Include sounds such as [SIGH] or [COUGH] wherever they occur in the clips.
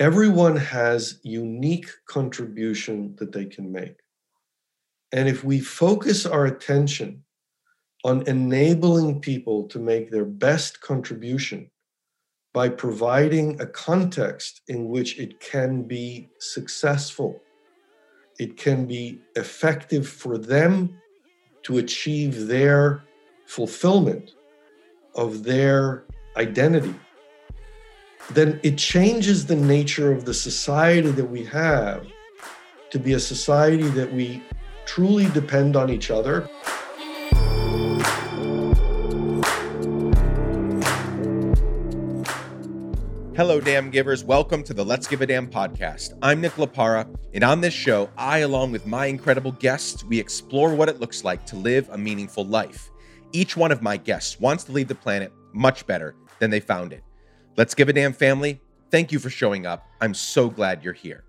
everyone has unique contribution that they can make. And if we focus our attention on enabling people to make their best contribution by providing a context in which it can be successful, it can be effective for them to achieve their fulfillment of their identity, then it changes the nature of the society that we have to be a society that we truly depend on each other. Hello, Damn Givers. Welcome to the Let's Give a Damn podcast. I'm Nick Laparra, and on this show, I, along with my incredible guests, we explore what it looks like to live a meaningful life. Each one of my guests wants to leave the planet much better than they found it. Let's Give a Damn family, thank you for showing up. I'm so glad you're here.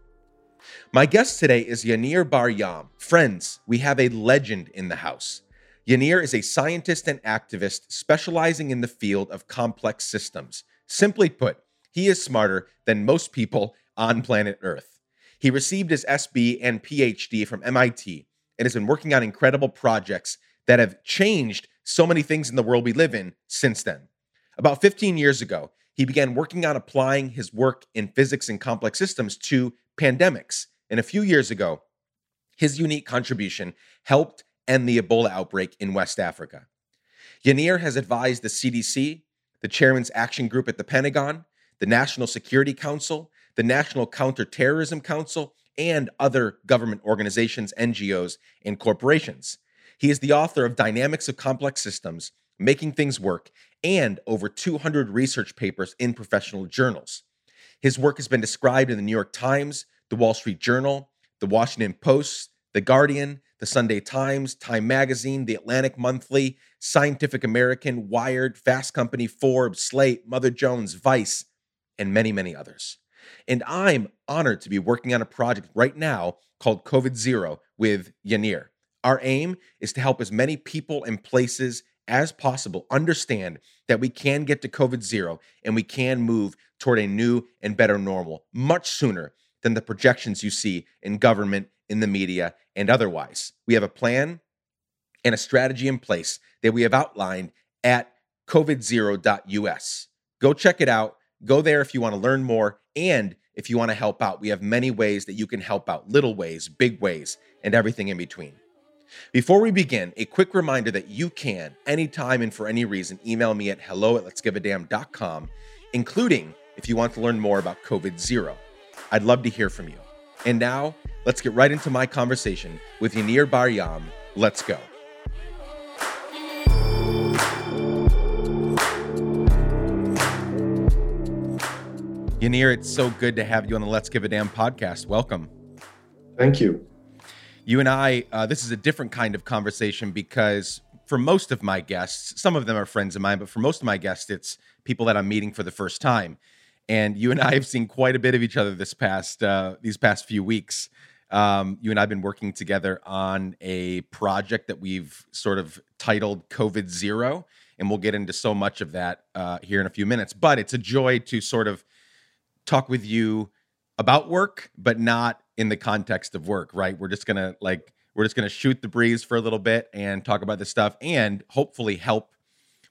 My guest today is Yaneer Bar-Yam. Friends, we have a legend in the house. Yaneer is a scientist and activist specializing in the field of complex systems. Simply put, he is smarter than most people on planet Earth. He received his SB and PhD from MIT and has been working on incredible projects that have changed so many things in the world we live in since then. About 15 years ago, he began working on applying his work in physics and complex systems to pandemics. And a few years ago, his unique contribution helped end the Ebola outbreak in West Africa. Yaneer has advised the CDC, the Chairman's Action Group at the Pentagon, the National Security Council, the National Counterterrorism Council, and other government organizations, NGOs, and corporations. He is the author of Dynamics of Complex Systems, Making Things Work, and over 200 research papers in professional journals. His work has been described in the New York Times, the Wall Street Journal, the Washington Post, the Guardian, the Sunday Times, Time Magazine, the Atlantic Monthly, Scientific American, Wired, Fast Company, Forbes, Slate, Mother Jones, Vice, and many, many others. And I'm honored to be working on a project right now called COVID Zero with Yaneer. Our aim is to help as many people and places as possible understand that we can get to COVID zero and we can move toward a new and better normal much sooner than the projections you see in government, in the media, and otherwise. We have a plan and a strategy in place that we have outlined at covidzero.us. Go check it out. Go there if you want to learn more and if you want to help out. We have many ways that you can help out little ways, big ways, and everything in between. Before we begin, a quick reminder that you can, anytime and for any reason, email me at hello at let'sgiveadamn.com, including if you want to learn more about COVID Zero. I'd love to hear from you. And now, let's get right into my conversation with Yaneer Bar-Yam. Let's go. Yaneer, it's so good to have you on the Let's Give a Damn podcast. Welcome. Thank you. You and I, uh, this is a different kind of conversation because for most of my guests, some of them are friends of mine, but for most of my guests, it's people that I'm meeting for the first time. And you and I have seen quite a bit of each other this past uh, these past few weeks. Um, you and I have been working together on a project that we've sort of titled COVID Zero, and we'll get into so much of that uh, here in a few minutes. But it's a joy to sort of talk with you about work, but not in the context of work, right? We're just gonna like we're just gonna shoot the breeze for a little bit and talk about this stuff, and hopefully help.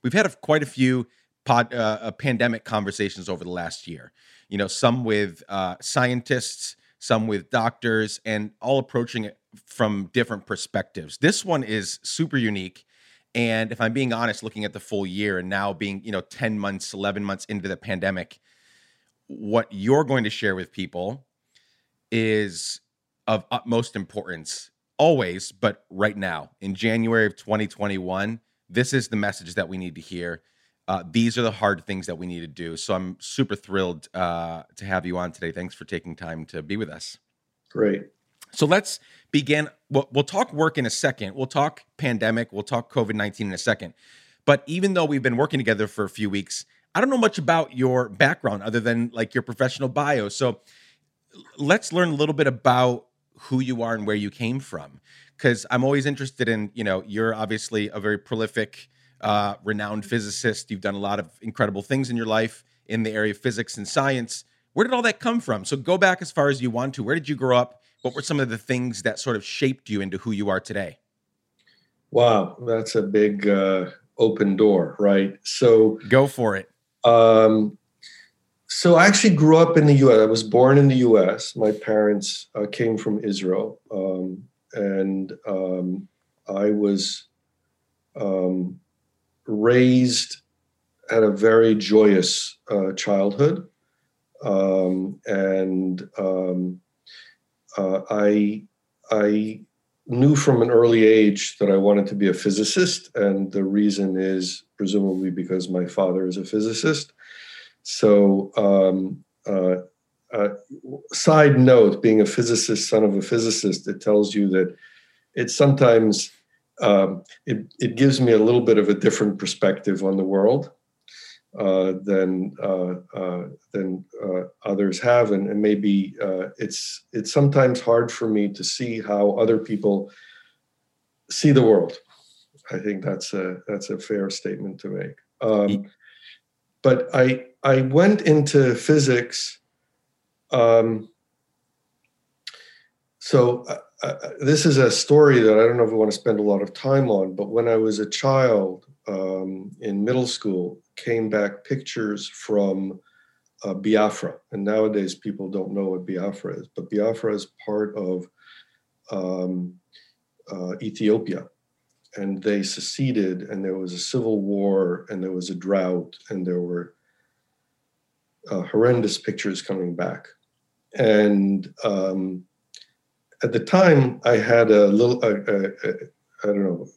We've had a, quite a few pod, uh, uh, pandemic conversations over the last year. You know, some with uh, scientists, some with doctors, and all approaching it from different perspectives. This one is super unique. And if I'm being honest, looking at the full year and now being, you know, 10 months, 11 months into the pandemic, what you're going to share with people is of utmost importance always, but right now in January of 2021, this is the message that we need to hear. Uh, these are the hard things that we need to do. So I'm super thrilled uh, to have you on today. Thanks for taking time to be with us. Great. So let's begin. We'll, we'll talk work in a second. We'll talk pandemic. We'll talk COVID 19 in a second. But even though we've been working together for a few weeks, I don't know much about your background other than like your professional bio. So let's learn a little bit about who you are and where you came from. Because I'm always interested in, you know, you're obviously a very prolific, uh, renowned physicist. You've done a lot of incredible things in your life in the area of physics and science. Where did all that come from? So go back as far as you want to. Where did you grow up? What were some of the things that sort of shaped you into who you are today? Wow, that's a big uh, open door, right? So go for it. Um, so I actually grew up in the U.S. I was born in the U.S. My parents uh, came from Israel, um, and um, I was um, raised had a very joyous uh, childhood, um, and um, uh, I I knew from an early age that I wanted to be a physicist, and the reason is presumably because my father is a physicist. So, um, uh, uh, side note: being a physicist, son of a physicist, it tells you that it sometimes um, it, it gives me a little bit of a different perspective on the world uh, than uh, uh, than uh, others have, and, and maybe it's it's sometimes hard for me to see how other people see the world. I think that's a that's a fair statement to make. Um, but I I went into physics. Um, so uh, uh, this is a story that I don't know if I want to spend a lot of time on, but when I was a child um, in middle school, came back pictures from uh, Biafra. And nowadays people don't know what Biafra is, but Biafra is part of um, uh, Ethiopia. And they seceded, and there was a civil war, and there was a drought, and there were uh, horrendous pictures coming back. And um, at the time, I had a little, I don't know,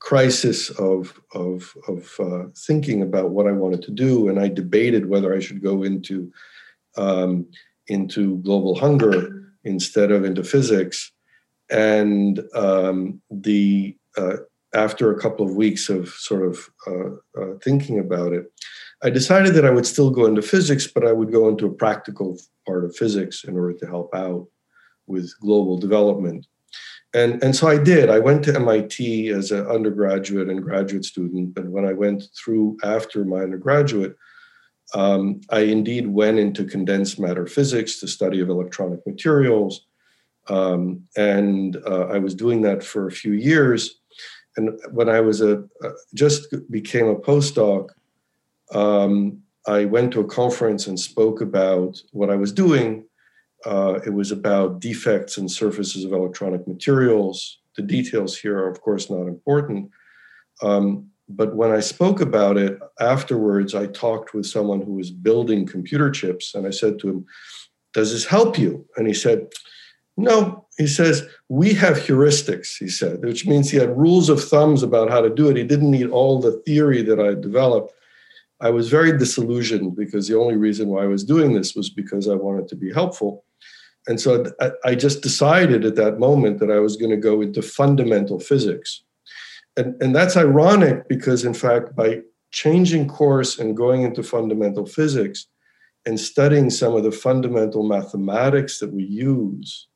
crisis of of of uh, thinking about what I wanted to do, and I debated whether I should go into um, into global hunger instead of into physics. And um, the uh, after a couple of weeks of sort of uh, uh thinking about it, I decided that I would still go into physics, but I would go into a practical part of physics in order to help out with global development. And, and so I did. I went to MIT as an undergraduate and graduate student. And when I went through after my undergraduate, um, I indeed went into condensed matter physics, the study of electronic materials. Um, and uh, I was doing that for a few years. And when I was a just became a postdoc, um, I went to a conference and spoke about what I was doing uh, it was about defects and surfaces of electronic materials. The details here are, of course, not important. Um, but when I spoke about it afterwards, I talked with someone who was building computer chips, and I said to him, Does this help you? And he said, No. He says, We have heuristics, he said, which means he had rules of thumbs about how to do it. He didn't need all the theory that I developed. I was very disillusioned because the only reason why I was doing this was because I wanted to be helpful. And so I, just decided at that moment that I was going to go into fundamental physics. And, and that's ironic because, in fact, by changing course and going into fundamental physics and studying some of the fundamental mathematics that we use,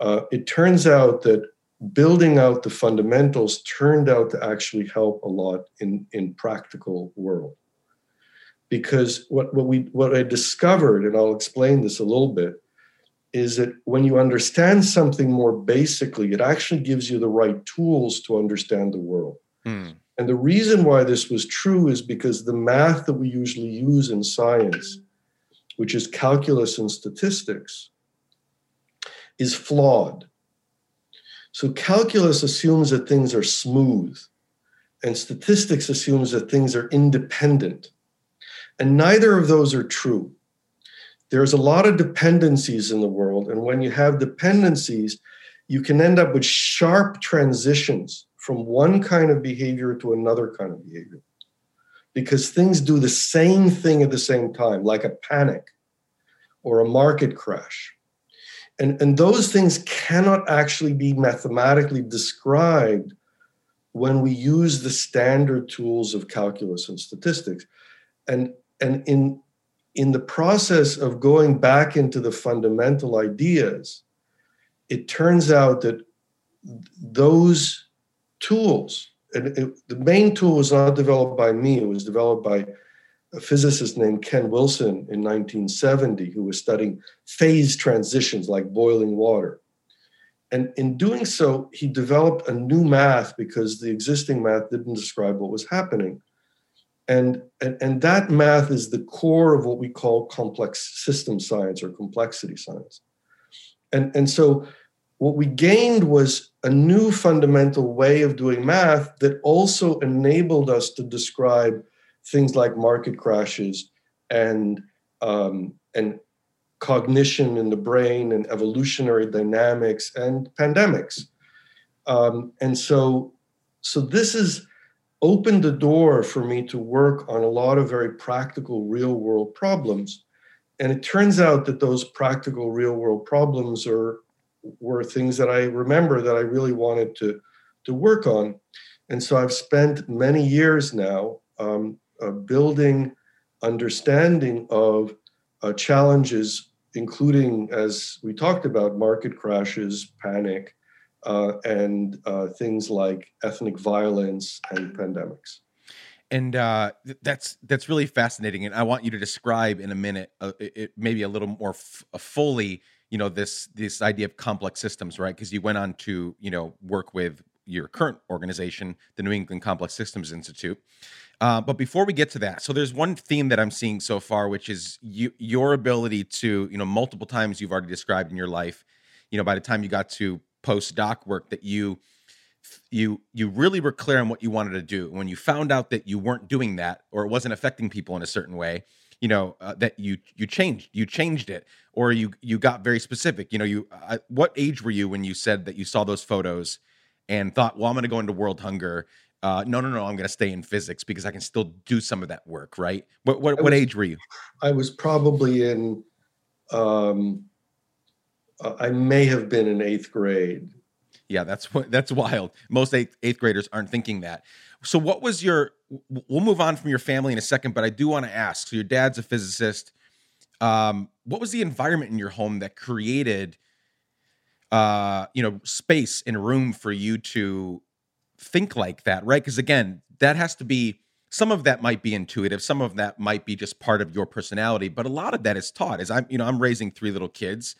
uh, it turns out that building out the fundamentals turned out to actually help a lot in, in practical world because what, what we what i discovered and i'll explain this a little bit is that when you understand something more basically, it actually gives you the right tools to understand the world. Mm. And the reason why this was true is because the math that we usually use in science, which is calculus and statistics, is flawed. So calculus assumes that things are smooth, and statistics assumes that things are independent. And neither of those are true there's a lot of dependencies in the world. And when you have dependencies, you can end up with sharp transitions from one kind of behavior to another kind of behavior because things do the same thing at the same time, like a panic or a market crash. And, and those things cannot actually be mathematically described when we use the standard tools of calculus and statistics. And, and in in the process of going back into the fundamental ideas, it turns out that those tools, and it, the main tool was not developed by me, it was developed by a physicist named Ken Wilson in 1970 who was studying phase transitions like boiling water. And in doing so, he developed a new math because the existing math didn't describe what was happening. And, and, and that math is the core of what we call complex system science or complexity science. And, and so what we gained was a new fundamental way of doing math that also enabled us to describe things like market crashes and um, and cognition in the brain and evolutionary dynamics and pandemics. Um, and so, so this has opened the door for me to work on a lot of very practical real world problems. And it turns out that those practical real world problems are were things that I remember that I really wanted to to work on. And so I've spent many years now um, uh, building understanding of uh, challenges, including, as we talked about, market crashes, panic, uh, and uh, things like ethnic violence and pandemics. And uh, that's that's really fascinating, and I want you to describe in a minute, uh, it, maybe a little more f- fully, you know, this this idea of complex systems, right? Because you went on to you know work with your current organization, the New England Complex Systems Institute. Uh, but before we get to that, so there's one theme that I'm seeing so far, which is you, your ability to, you know, multiple times you've already described in your life, you know, by the time you got to postdoc work, that you you you really were clear on what you wanted to do. When you found out that you weren't doing that, or it wasn't affecting people in a certain way, you know, uh, that you you changed, you changed it, or you you got very specific. You know, you uh, what age were you when you said that you saw those photos and thought, well, I'm going to go into world hunger uh, no, no, no, I'm going to stay in physics because I can still do some of that work, right? What what, what age were you? I was probably in, um, uh, I may have been in eighth grade. Yeah, that's [LAUGHS] what that's wild. Most eighth, eighth graders aren't thinking that. So, what was your? We'll move on from your family in a second, but I do want to ask. So, your dad's a physicist. Um, what was the environment in your home that created, uh, you know, space and room for you to think like that, right? Because again, that has to be some of that might be intuitive, some of that might be just part of your personality, but a lot of that is taught. As I'm, you know, I'm raising three little kids,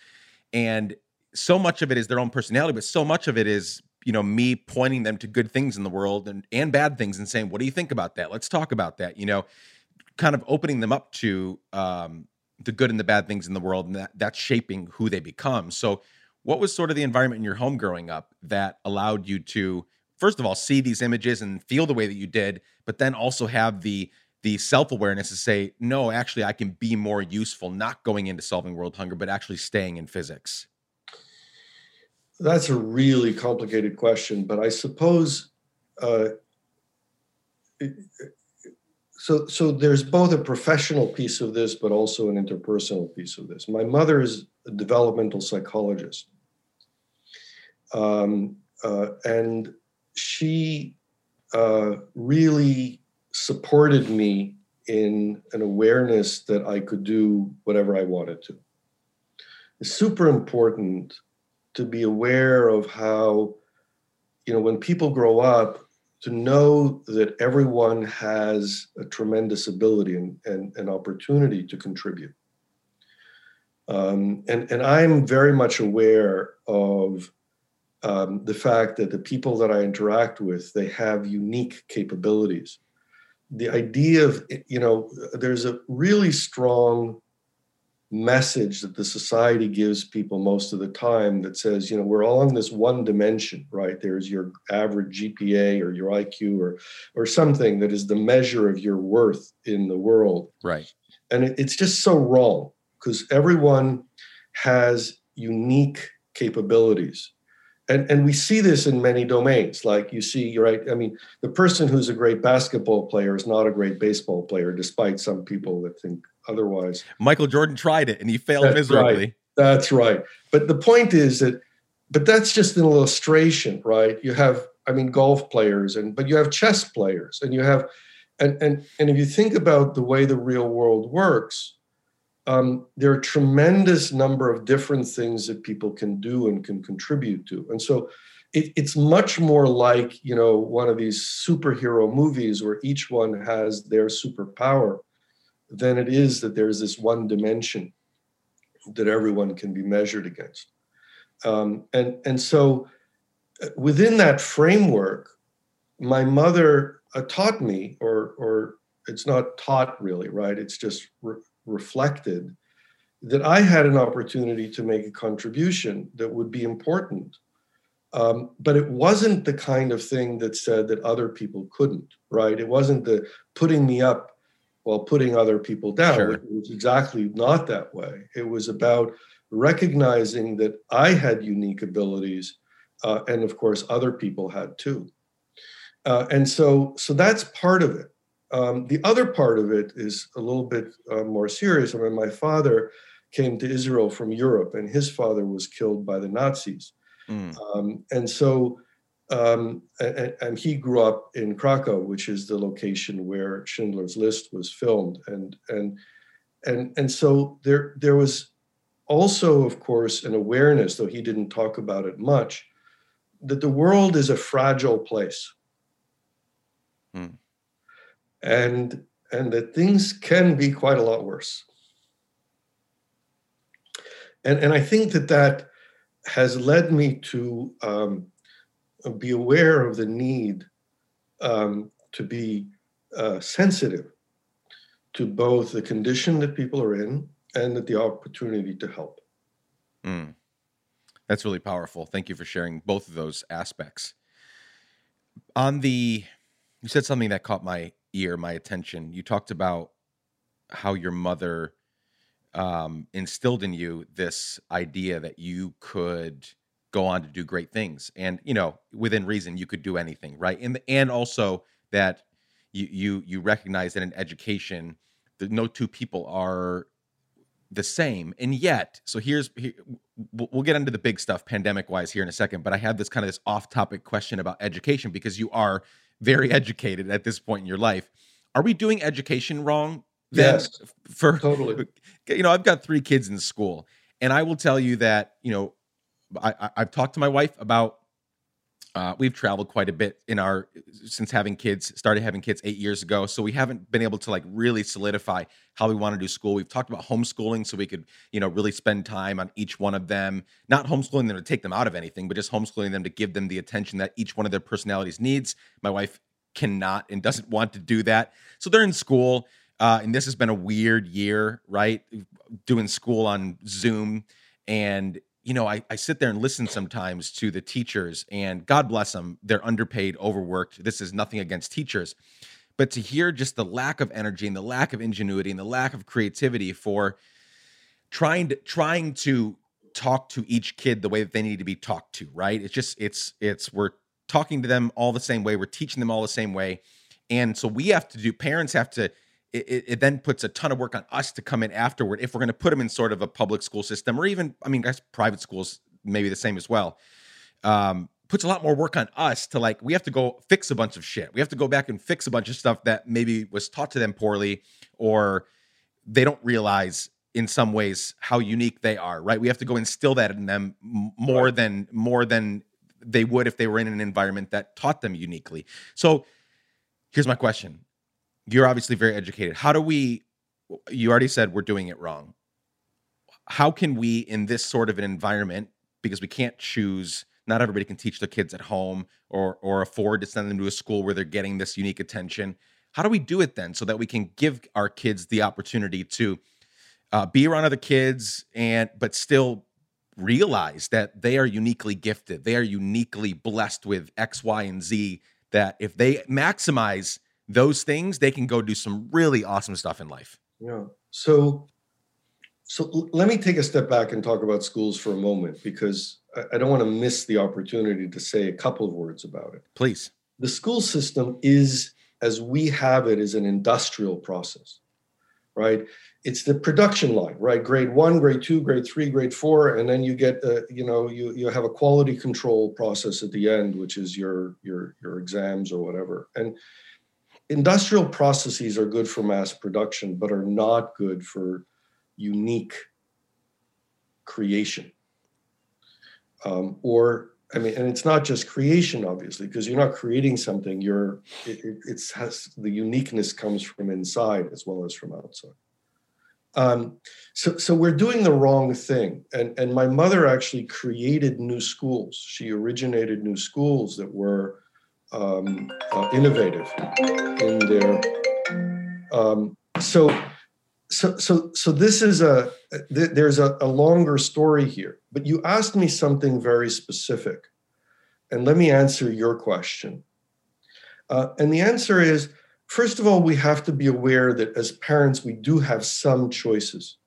and so much of it is their own personality, but so much of it is you know me pointing them to good things in the world and and bad things and saying, "What do you think about that? Let's talk about that." You know, kind of opening them up to um, the good and the bad things in the world, and that that's shaping who they become. So, what was sort of the environment in your home growing up that allowed you to first of all see these images and feel the way that you did but then also have the the self-awareness to say no actually i can be more useful not going into solving world hunger but actually staying in physics that's a really complicated question but i suppose uh, so so there's both a professional piece of this but also an interpersonal piece of this. My mother is a developmental psychologist um, uh, and she uh, really supported me in an awareness that I could do whatever I wanted to. It's super important to be aware of how, you know, when people grow up, to know that everyone has a tremendous ability and, and an opportunity to contribute. Um, and, and I'm very much aware of um, the fact that the people that I interact with they have unique capabilities. The idea of you know there's a really strong message that the society gives people most of the time that says you know we're all in this one dimension right? There's your average gpa or your iq or or something that is the measure of your worth in the world. Right. And it, it's just so wrong because everyone has unique capabilities and and we see this in many domains. Like you see you're right i mean the person who's a great basketball player is not a great baseball player despite some people that think otherwise. Michael jordan tried it and he failed that's miserably. Right. that's right. But the point is that but that's just an illustration right? You have i mean golf players and but you have chess players and you have and and and if you think about the way the real world works um, there are a tremendous number of different things that people can do and can contribute to. And so it, it's much more like, you know, one of these superhero movies where each one has their superpower. than it is that there's this one dimension that everyone can be measured against. Um, and, and so uh, within that framework, my mother uh, taught me, or, or it's not taught really, right? It's just re- reflected that I had an opportunity to make a contribution that would be important. Um, but it wasn't the kind of thing that said that other people couldn't, right? It wasn't the putting me up while putting other people down. Sure. It was exactly not that way. It was about recognizing that I had unique abilities, uh, and of course, other people had too. Uh, and so, so that's part of it. Um, the other part of it is a little bit uh, more serious. I mean, my father came to Israel from Europe, and his father was killed by the Nazis. Mm. Um, and so, um, and, and, he grew up in Krakow, which is the location where Schindler's List was filmed, and and and and so there there was also, of course, an awareness, though he didn't talk about it much, that the world is a fragile place. Mm and and that things can be quite a lot worse. And and I think that that has led me to um, be aware of the need um, to be uh, sensitive to both the condition that people are in and the opportunity to help. Mm. That's really powerful. Thank you for sharing both of those aspects. On the, you said something that caught my ear, my attention. You talked about how your mother um, instilled in you this idea that you could go on to do great things, and you know, within reason, you could do anything, right? And and also that you you you recognize that in education, that no two people are the same, and yet, so here's here, we'll get into the big stuff pandemic wise here in a second, but I have this kind of this off topic question about education because you are very educated at this point in your life. Are we doing education wrong? Yes, [LAUGHS] for totally. You know, I've got three kids in school, and I will tell you that you know, I, I've talked to my wife about uh, we've traveled quite a bit in our since having kids started having kids eight years ago so we haven't been able to like really solidify how we want to do school. We've talked about homeschooling so we could you know really spend time on each one of them not homeschooling them to take them out of anything but just homeschooling them to give them the attention that each one of their personalities needs. My wife cannot and doesn't want to do that. So they're in school uh, and this has been a weird year right? Doing school on zoom and you know, I, I sit there and listen sometimes to the teachers, and God bless them, they're underpaid, overworked. This is nothing against teachers. But to hear just the lack of energy and the lack of ingenuity and the lack of creativity for trying to trying to talk to each kid the way that they need to be talked to, right? It's just it's it's we're talking to them all the same way, we're teaching them all the same way. And so we have to do parents have to it, it, then puts a ton of work on us to come in afterward if we're going to put them in sort of a public school system or even i mean guys private schools maybe the same as well um, puts a lot more work on us to like we have to go fix a bunch of shit. We have to go back and fix a bunch of stuff that maybe was taught to them poorly or they don't realize in some ways how unique they are right? We have to go instill that in them more right. than more than they would if they were in an environment that taught them uniquely. So here's my question you're obviously very educated. How do we, you already said we're doing it wrong. How can we, in this sort of an environment, because we can't choose, not everybody can teach their kids at home or, or afford to send them to a school where they're getting this unique attention. How do we do it then so that we can give our kids the opportunity to uh, be around other kids and, but still realize that they are uniquely gifted. They are uniquely blessed with X, Y, and Z. That if they maximize those things, they can go do some really awesome stuff in life. Yeah. So, so let me take a step back and talk about schools for a moment because I don't want to miss the opportunity to say a couple of words about it. Please. The school system is, as we have it, is an industrial process, right? It's the production line, right? Grade one, grade two, grade three, grade four, and then you get, uh, you know, you you have a quality control process at the end, which is your your your exams or whatever, and industrial processes are good for mass production, but are not good for unique creation. Um, or, I mean, and it's not just creation, obviously, because you're not creating something. You're, it, it, it's has the uniqueness comes from inside as well as from outside. Um, so, so we're doing the wrong thing. And, and my mother actually created new schools. She originated new schools that were um, uh, innovative in their. Um, so, so, so, so this is a th- there's a, a longer story here. But you asked me something very specific, and let me answer your question. Uh, and the answer is first of all, we have to be aware that as parents, we do have some choices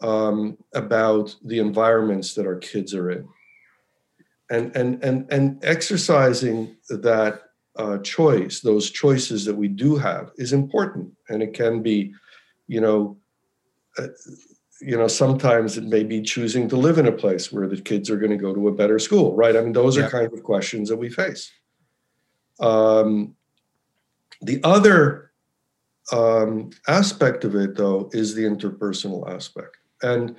um, about the environments that our kids are in. And, and, and, and exercising that uh, choice, those choices that we do have, is important. And it can be, you know, uh, you know, sometimes it may be choosing to live in a place where the kids are going to go to a better school, right? I mean, those yeah. are kind of questions that we face. Um, the other um, aspect of it, though, is the interpersonal aspect. And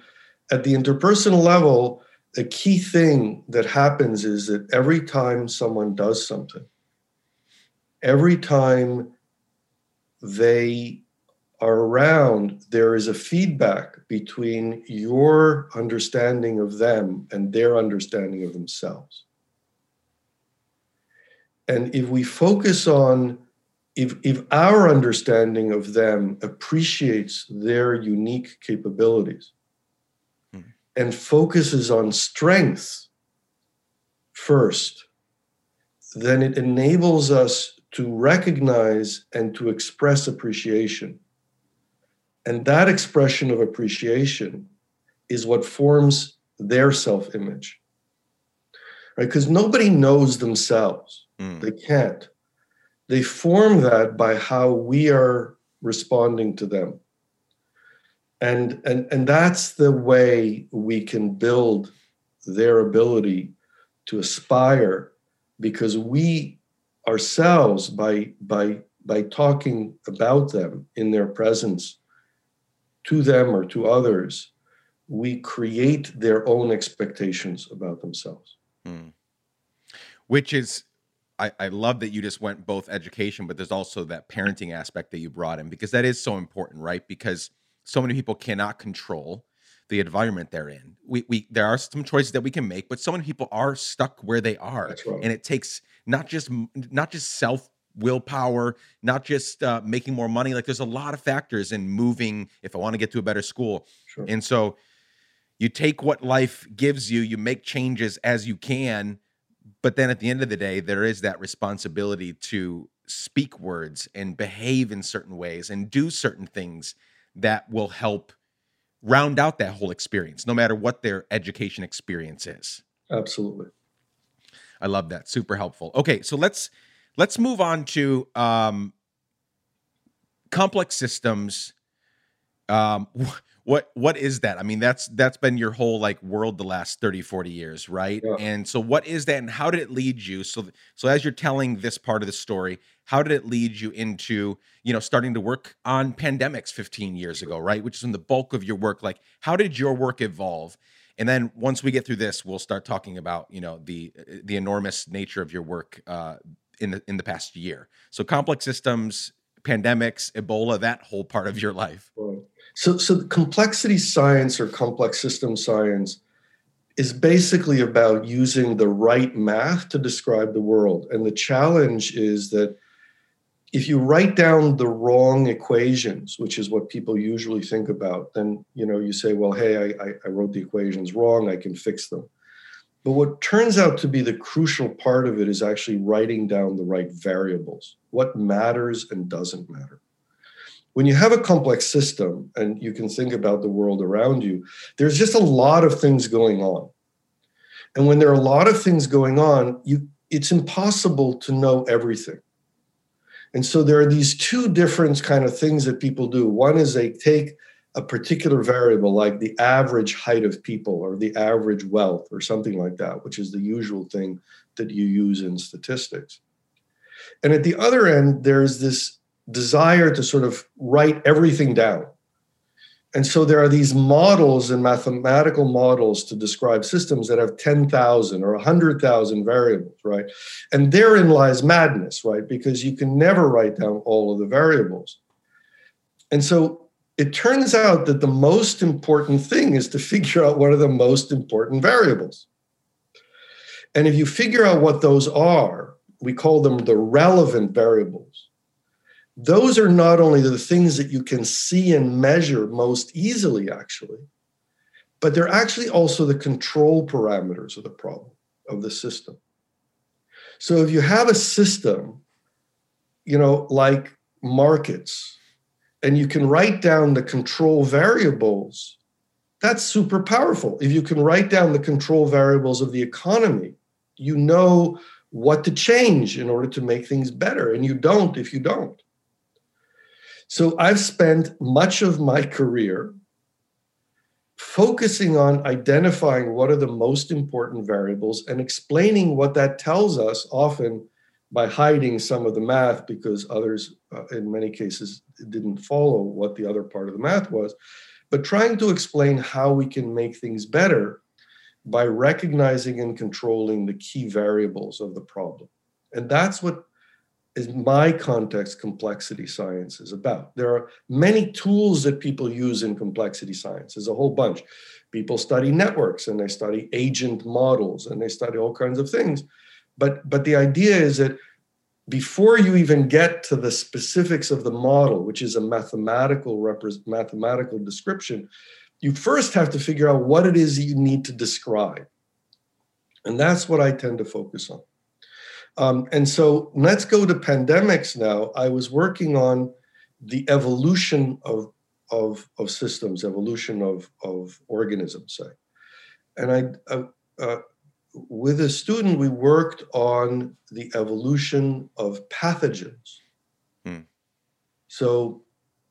at the interpersonal level, a key thing that happens is that every time someone does something, every time they are around, there is a feedback between your understanding of them and their understanding of themselves. And if we focus on if, if our understanding of them appreciates their unique capabilities. And focuses on strength first, then it enables us to recognize and to express appreciation. And that expression of appreciation is what forms their self image. Right? Because nobody knows themselves, mm. they can't they form that by how we are responding to them and and and that's the way we can build their ability to aspire because we ourselves by by by talking about them in their presence to them or to others we create their own expectations about themselves mm. which is I, I love that you just went both education, but there's also that parenting aspect that you brought in because that is so important, right? Because so many people cannot control the environment they're in. We we there are some choices that we can make, but so many people are stuck where they are, right. and it takes not just not just self willpower, not just uh, making more money. Like there's a lot of factors in moving. If I want to get to a better school, sure. and so you take what life gives you, you make changes as you can, but then at the end of the day there is that responsibility to speak words and behave in certain ways and do certain things that will help round out that whole experience no matter what their education experience is. Absolutely. I love that. Super helpful. Okay so let's let's move on to um complex systems. Um what what is that? I mean that's that's been your whole like world the last 30 40 years right? Yeah. and so what is that and how did it lead you? So so as you're telling this part of the story how did it lead you into you know starting to work on pandemics 15 years ago right? Which is in the bulk of your work like how did your work evolve? And then once we get through this we'll start talking about you know the the enormous nature of your work uh, in the in the past year. So complex systems pandemics ebola that whole part of your life. Right. So, so complexity science or complex system science is basically about using the right math to describe the world. And the challenge is that if you write down the wrong equations, which is what people usually think about, then you know you say, well, hey, I, I wrote the equations wrong, I can fix them. But what turns out to be the crucial part of it is actually writing down the right variables, what matters and doesn't matter when you have a complex system and you can think about the world around you, there's just a lot of things going on. And when there are a lot of things going on, you it's impossible to know everything. And so there are these two different kind of things that people do. One is they take a particular variable like the average height of people or the average wealth or something like that, which is the usual thing that you use in statistics. And at the other end, there's this desire to sort of write everything down. And so there are these models and mathematical models to describe systems that have 10,000 or 100,000 variables, right? And therein lies madness, right? Because you can never write down all of the variables. And so it turns out that the most important thing is to figure out what are the most important variables. And if you figure out what those are, we call them the relevant variables. Those are not only the things that you can see and measure most easily, actually, but they're actually also the control parameters of the problem, of the system. So if you have a system, you know, like markets, and you can write down the control variables, that's super powerful. If you can write down the control variables of the economy, you know what to change in order to make things better, and you don't if you don't. So I've spent much of my career focusing on identifying what are the most important variables and explaining what that tells us often by hiding some of the math because others uh, in many cases didn't follow what the other part of the math was but trying to explain how we can make things better by recognizing and controlling the key variables of the problem. And that's what is my context complexity science is about. There are many tools that people use in complexity science. There's a whole bunch. People study networks and they study agent models and they study all kinds of things. But but the idea is that before you even get to the specifics of the model, which is a mathematical repre- mathematical description, you first have to figure out what it is you need to describe. And that's what I tend to focus on. Um, and so let's go to pandemics now. I was working on the evolution of, of, of systems, evolution of, of organisms, say. And I, uh, uh, with a student, we worked on the evolution of pathogens. Hmm. So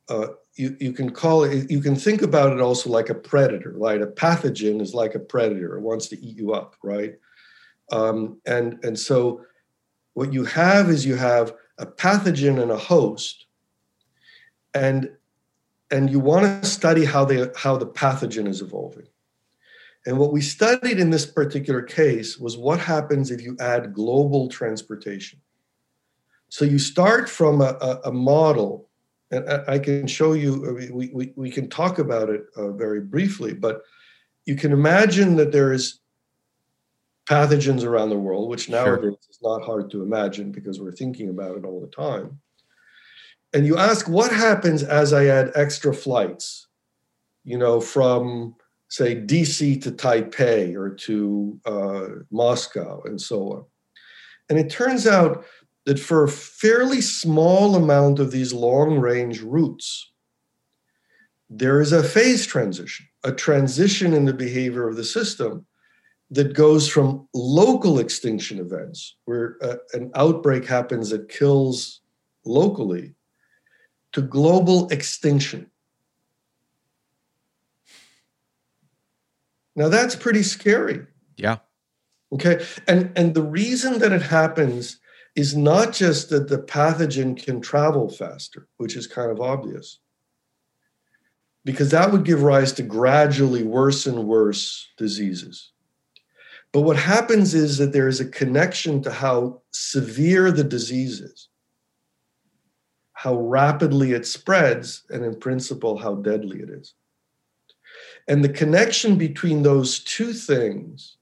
uh, you, you can call it, you can think about it also like a predator, right? A pathogen is like a predator, it wants to eat you up, right? Um, and, and so what you have is you have a pathogen and a host and and you want to study how they how the pathogen is evolving. And what we studied in this particular case was what happens if you add global transportation. So you start from a, a, a model and i can show you we, we, we can talk about it uh, very briefly but you can imagine that there is pathogens around the world, which nowadays sure. is not hard to imagine because we're thinking about it all the time. And you ask, what happens as I add extra flights, you know, from say DC to Taipei or to uh, Moscow and so on. And it turns out that for a fairly small amount of these long range routes, there is a phase transition, a transition in the behavior of the system that goes from local extinction events, where uh, an outbreak happens that kills locally, to global extinction. Now that's pretty scary. Yeah. Okay. And and the reason that it happens is not just that the pathogen can travel faster, which is kind of obvious. Because that would give rise to gradually worse and worse diseases. But what happens is that there is a connection to how severe the disease is, how rapidly it spreads, and in principle, how deadly it is. And the connection between those two things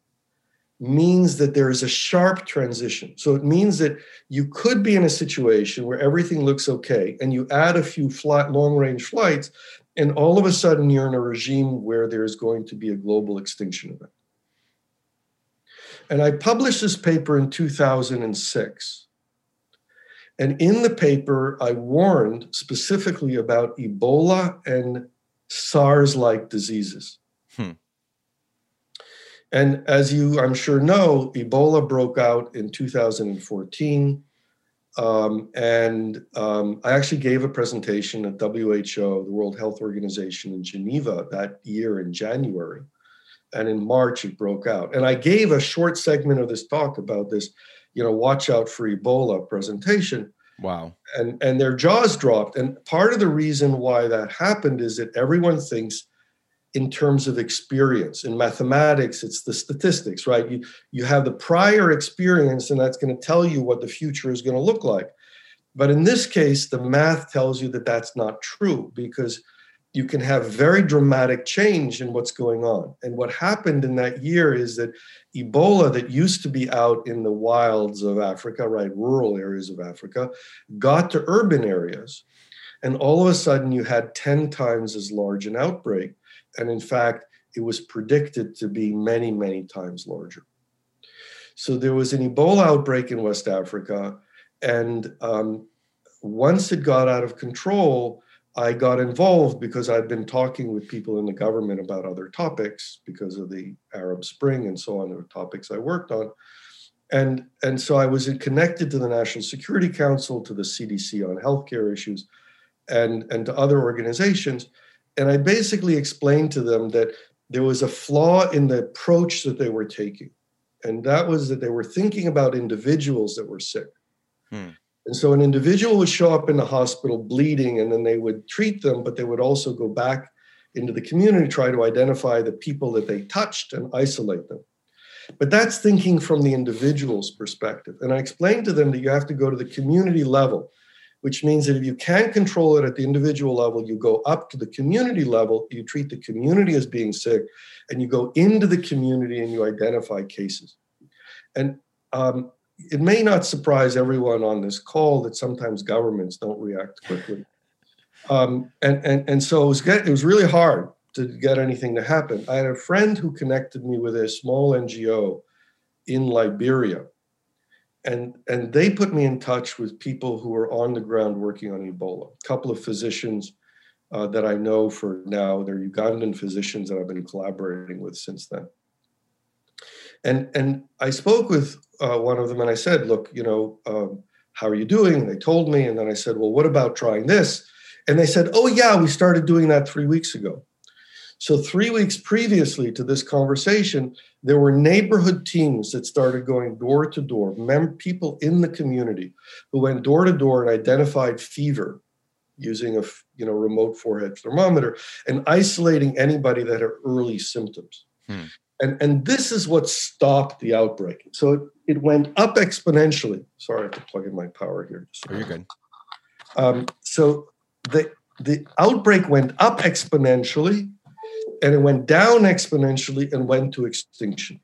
means that there is a sharp transition. So it means that you could be in a situation where everything looks okay, and you add a few flat, long range flights, and all of a sudden you're in a regime where there's going to be a global extinction event. And I published this paper in 2006. And in the paper, I warned specifically about Ebola and SARS like diseases. Hmm. And as you, I'm sure, know, Ebola broke out in 2014. Um, and um, I actually gave a presentation at WHO, the World Health Organization in Geneva that year in January and in March it broke out. And I gave a short segment of this talk about this, you know, watch out for Ebola presentation. Wow. And and their jaws dropped. And part of the reason why that happened is that everyone thinks in terms of experience. In mathematics, it's the statistics, right? You you have the prior experience, and that's going to tell you what the future is going to look like. But in this case, the math tells you that that's not true because you can have very dramatic change in what's going on. And what happened in that year is that Ebola, that used to be out in the wilds of Africa, right, rural areas of Africa, got to urban areas. And all of a sudden, you had 10 times as large an outbreak. And in fact, it was predicted to be many, many times larger. So there was an Ebola outbreak in West Africa. And um, once it got out of control, I got involved because I'd been talking with people in the government about other topics because of the Arab Spring and so on, the topics I worked on. And, and so I was connected to the National Security Council, to the CDC on healthcare issues, and, and to other organizations. And I basically explained to them that there was a flaw in the approach that they were taking. And that was that they were thinking about individuals that were sick. Hmm. And so an individual would show up in the hospital bleeding, and then they would treat them, but they would also go back into the community, try to identify the people that they touched and isolate them. But that's thinking from the individual's perspective. And I explained to them that you have to go to the community level, which means that if you can't control it at the individual level, you go up to the community level, you treat the community as being sick, and you go into the community and you identify cases. And um, it may not surprise everyone on this call that sometimes governments don't react quickly. Um, and, and, and so it was, get, it was really hard to get anything to happen. I had a friend who connected me with a small NGO in Liberia. And, and they put me in touch with people who are on the ground working on Ebola. A couple of physicians uh, that I know for now, they're Ugandan physicians that I've been collaborating with since then. And, and I spoke with uh, one of them and I said, Look, you know, um, how are you doing? And they told me. And then I said, Well, what about trying this? And they said, Oh, yeah, we started doing that three weeks ago. So, three weeks previously to this conversation, there were neighborhood teams that started going door to door, people in the community who went door to door and identified fever using a you know remote forehead thermometer and isolating anybody that had early symptoms. Hmm. And, and this is what stopped the outbreak. So it, it went up exponentially. Sorry, I have to plug in my power here. Oh, you're good. Um, so the, the outbreak went up exponentially and it went down exponentially and went to extinction.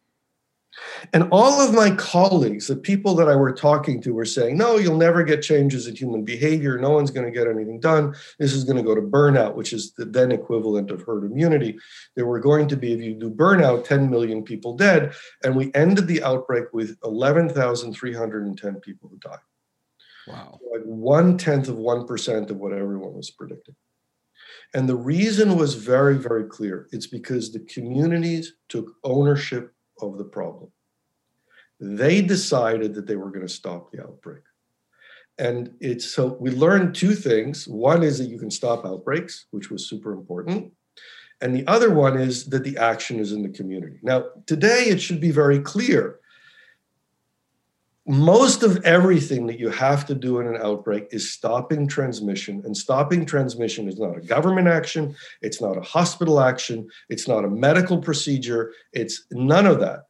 And all of my colleagues, the people that I were talking to, were saying, no, you'll never get changes in human behavior. No one's going to get anything done. This is going to go to burnout, which is the then equivalent of herd immunity. There were going to be, if you do burnout, 10 million people dead. And we ended the outbreak with 11,310 people who died. Wow. Like one tenth of 1% of what everyone was predicting. And the reason was very, very clear. It's because the communities took ownership of the problem. They decided that they were going to stop the outbreak. And it's so we learned two things. One is that you can stop outbreaks, which was super important. And the other one is that the action is in the community. Now, today it should be very clear. Most of everything that you have to do in an outbreak is stopping transmission. And stopping transmission is not a government action, it's not a hospital action, it's not a medical procedure, it's none of that.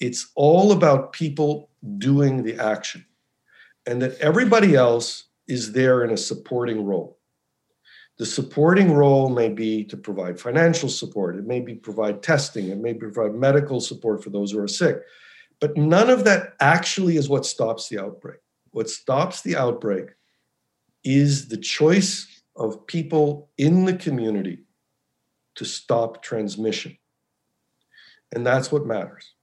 It's all about people doing the action and that everybody else is there in a supporting role. The supporting role may be to provide financial support, it may be provide testing, it may provide medical support for those who are sick. But none of that actually is what stops the outbreak. What stops the outbreak is the choice of people in the community to stop transmission. And that's what matters.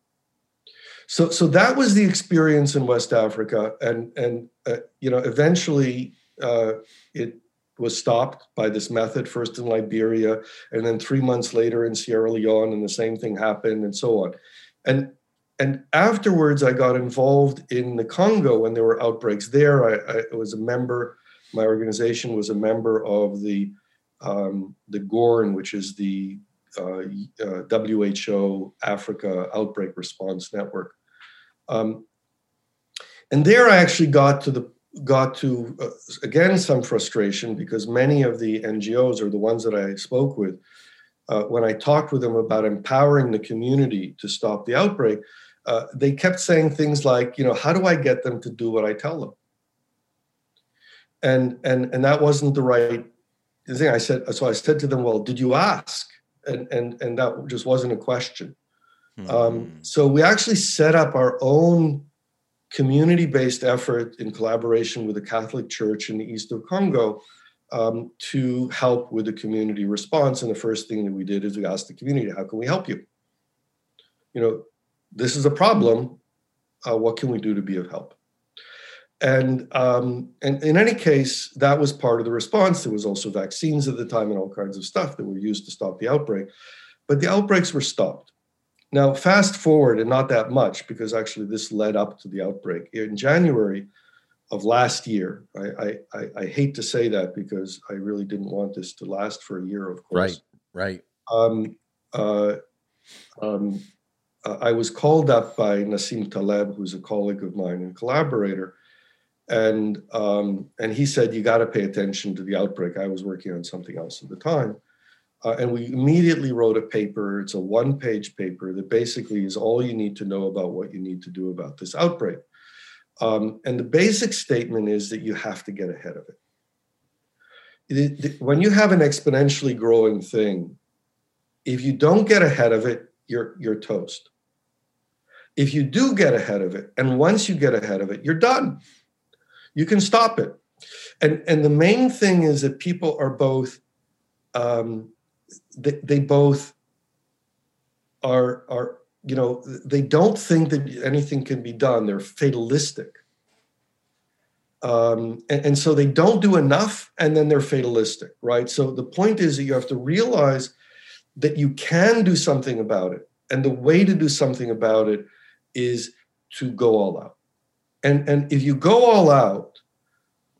So, so that was the experience in West Africa, and and uh, you know, eventually uh, it was stopped by this method, first in Liberia, and then three months later in Sierra Leone, and the same thing happened, and so on. And and afterwards, I got involved in the Congo when there were outbreaks there. I, I was a member. My organization was a member of the um, the GOARN, which is the uh, uh, WHO Africa Outbreak Response Network. Um, and there I actually got to the got to uh, again some frustration because many of the NGOs or the ones that I spoke with, uh, when I talked with them about empowering the community to stop the outbreak, uh, they kept saying things like, you know, how do I get them to do what I tell them? And and and that wasn't the right thing I said, so I said to them, well, did you ask? And and and that just wasn't a question. Mm-hmm. Um, so we actually set up our own community-based effort in collaboration with the Catholic Church in the east of Congo um, to help with the community response. And the first thing that we did is we asked the community, "How can we help you?" You know, this is a problem. Uh, what can we do to be of help? And, um, and in any case, that was part of the response. There was also vaccines at the time and all kinds of stuff that were used to stop the outbreak. But the outbreaks were stopped. Now, fast forward, and not that much, because actually this led up to the outbreak. In January of last year, I, I, I hate to say that because I really didn't want this to last for a year, of course. Right, right. Um, uh, um, I was called up by Nassim Taleb, who's a colleague of mine and collaborator, and um, and he said you got to pay attention to the outbreak. I was working on something else at the time, uh, and we immediately wrote a paper. It's a one-page paper that basically is all you need to know about what you need to do about this outbreak. Um, and the basic statement is that you have to get ahead of it. it, it when you have an exponentially growing thing, if you don't get ahead of it, you're you're toast. If you do get ahead of it, and once you get ahead of it, you're done you can stop it. And, and the main thing is that people are both, um, they, they both are, are, you know, they don't think that anything can be done. They're fatalistic. Um, and, and, so they don't do enough and then they're fatalistic, right? So the point is that you have to realize that you can do something about it. And the way to do something about it is to go all out. And, and if you go all out,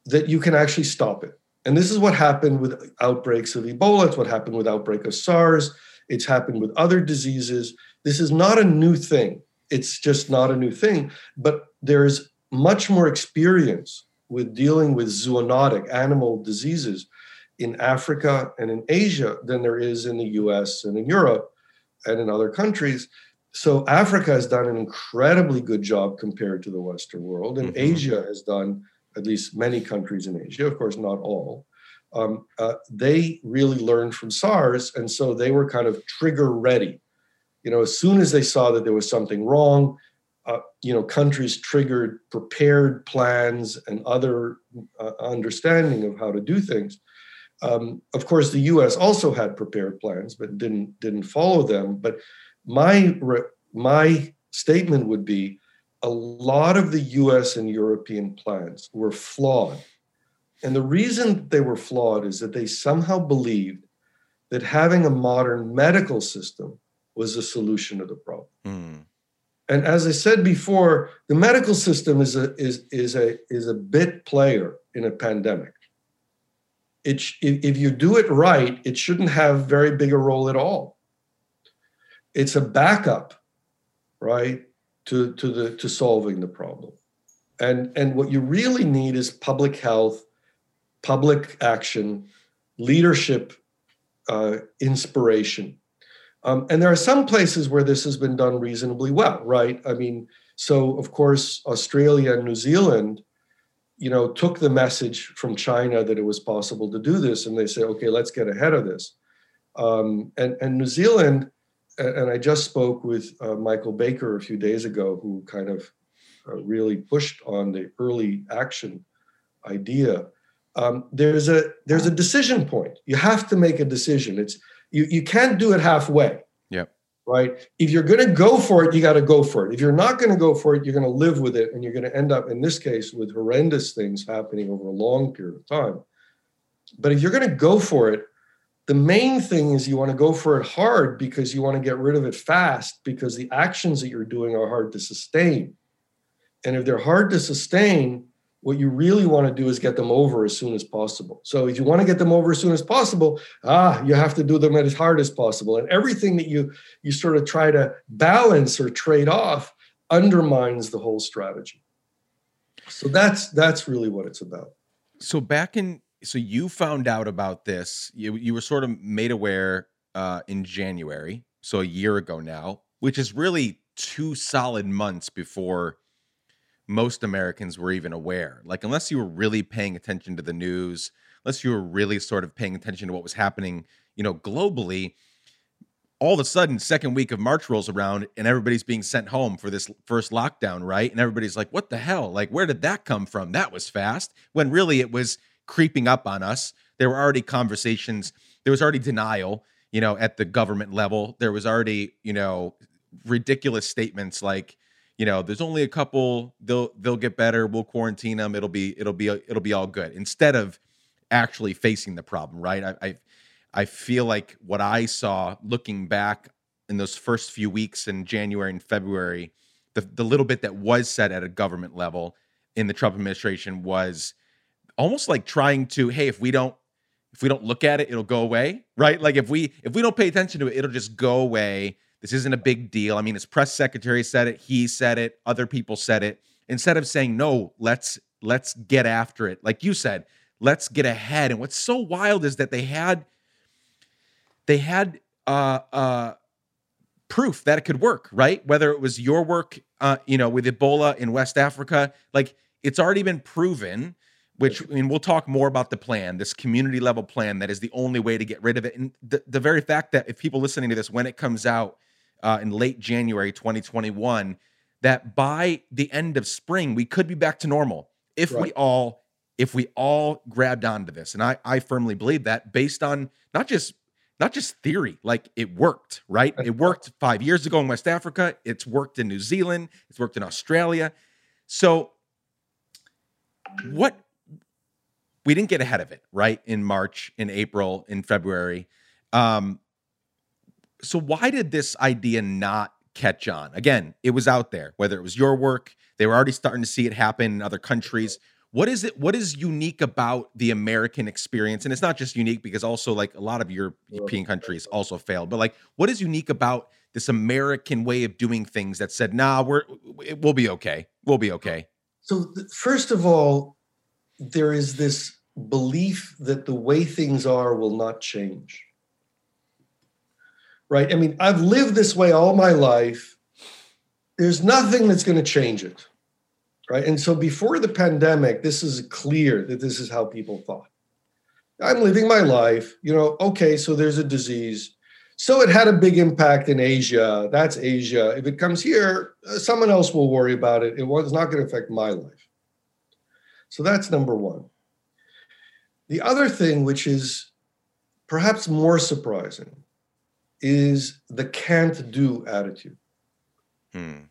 that you can actually stop it. And this is what happened with outbreaks of Ebola. It's what happened with outbreak of SARS. It's happened with other diseases. This is not a new thing. It's just not a new thing. But there's much more experience with dealing with zoonotic animal diseases in Africa and in Asia than there is in the US and in Europe and in other countries so Africa has done an incredibly good job compared to the Western world, and mm-hmm. Asia has done at least many countries in Asia, of course, not all. Um, uh, they really learned from SARS, and so they were kind of trigger ready. You know, as soon as they saw that there was something wrong, uh, you know, countries triggered prepared plans and other uh, understanding of how to do things. Um, of course, the U.S. also had prepared plans, but didn't didn't follow them. But my my statement would be a lot of the US and European plans were flawed. And the reason they were flawed is that they somehow believed that having a modern medical system was a solution to the problem. Mm. And as I said before, the medical system is a is is a is a bit player in a pandemic. It, if you do it right, it shouldn't have very big a role at all it's a backup, right, to, to the to solving the problem. And and what you really need is public health, public action, leadership, uh, inspiration. Um, and there are some places where this has been done reasonably well, right? I mean, so of course, Australia and New Zealand, you know, took the message from China that it was possible to do this, and they say, okay, let's get ahead of this. Um, and and New Zealand and I just spoke with uh, Michael Baker a few days ago, who kind of uh, really pushed on the early action idea. Um, there's a there's a decision point. You have to make a decision. It's you you can't do it halfway. Yeah. Right. If you're going to go for it, you got to go for it. If you're not going to go for it, you're going to live with it, and you're going to end up in this case with horrendous things happening over a long period of time. But if you're going to go for it, the main thing is you want to go for it hard because you want to get rid of it fast because the actions that you're doing are hard to sustain. And if they're hard to sustain, what you really want to do is get them over as soon as possible. So if you want to get them over as soon as possible, ah, you have to do them as hard as possible. And everything that you you sort of try to balance or trade off undermines the whole strategy. So that's that's really what it's about. So back in so you found out about this. You you were sort of made aware uh, in January, so a year ago now, which is really two solid months before most Americans were even aware. Like unless you were really paying attention to the news, unless you were really sort of paying attention to what was happening, you know, globally, all of a sudden second week of march rolls around and everybody's being sent home for this first lockdown right and everybody's like what the hell like where did that come from that was fast when really it was creeping up on us. There were already conversations there was already denial you know at the government level. There was already you know ridiculous statements like you know there's only a couple they'll they'll get better we'll quarantine them it'll be it'll be it'll be all good. Instead of actually facing the problem right? I, I I feel like what I saw looking back in those first few weeks in January and February, the, the little bit that was said at a government level in the Trump administration was almost like trying to, hey, if we don't if we don't look at it, it'll go away, right? Like if we if we don't pay attention to it, it'll just go away. This isn't a big deal. I mean, his press secretary said it, he said it, other people said it. Instead of saying no, let's let's get after it. Like you said, let's get ahead. And what's so wild is that they had they had uh, uh, proof that it could work, right? Whether it was your work, uh, you know, with Ebola in West Africa, like it's already been proven. Which I mean, we'll talk more about the plan, this community level plan that is the only way to get rid of it. And the, the very fact that if people listening to this, when it comes out uh, in late January 2021, that by the end of spring we could be back to normal if right. we all if we all grabbed onto this. And I I firmly believe that based on not just not just theory, like it worked, right? It worked five years ago in West Africa. It's worked in New Zealand. It's worked in Australia. So, what we didn't get ahead of it, right? In March, in April, in February. Um, so, why did this idea not catch on? Again, it was out there, whether it was your work, they were already starting to see it happen in other countries what is it what is unique about the american experience and it's not just unique because also like a lot of european countries also failed but like what is unique about this american way of doing things that said nah we're we'll be okay we'll be okay so first of all there is this belief that the way things are will not change right i mean i've lived this way all my life there's nothing that's going to change it right? And so before the pandemic, this is clear that this is how people thought. I'm living my life, you know, okay, so there's a disease. So it had a big impact in Asia. That's Asia. If it comes here, uh, someone else will worry about it. It was not going to affect my life. So that's number one. The other thing, which is perhaps more surprising, is the can't do attitude. Hmm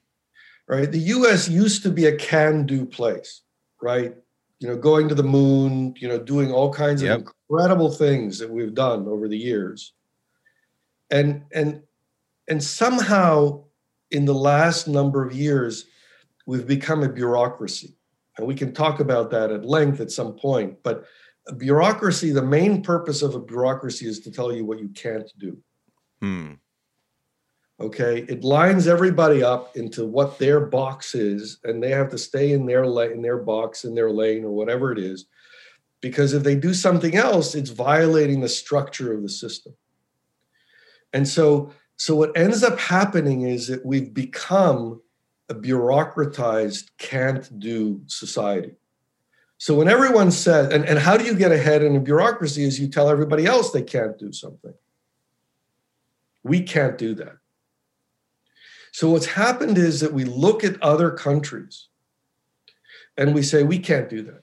right? The US used to be a can do place, right? You know, going to the moon, you know, doing all kinds yep. of incredible things that we've done over the years. And and and somehow in the last number of years we've become a bureaucracy. And we can talk about that at length at some point, but a bureaucracy, the main purpose of a bureaucracy is to tell you what you can't do. Hmm. Okay, it lines everybody up into what their box is, and they have to stay in their la- in their box in their lane or whatever it is, because if they do something else, it's violating the structure of the system. And so, so what ends up happening is that we've become a bureaucratized, can't do society. So when everyone says, and, and how do you get ahead in a bureaucracy is you tell everybody else they can't do something. We can't do that. So what's happened is that we look at other countries and we say we can't do that.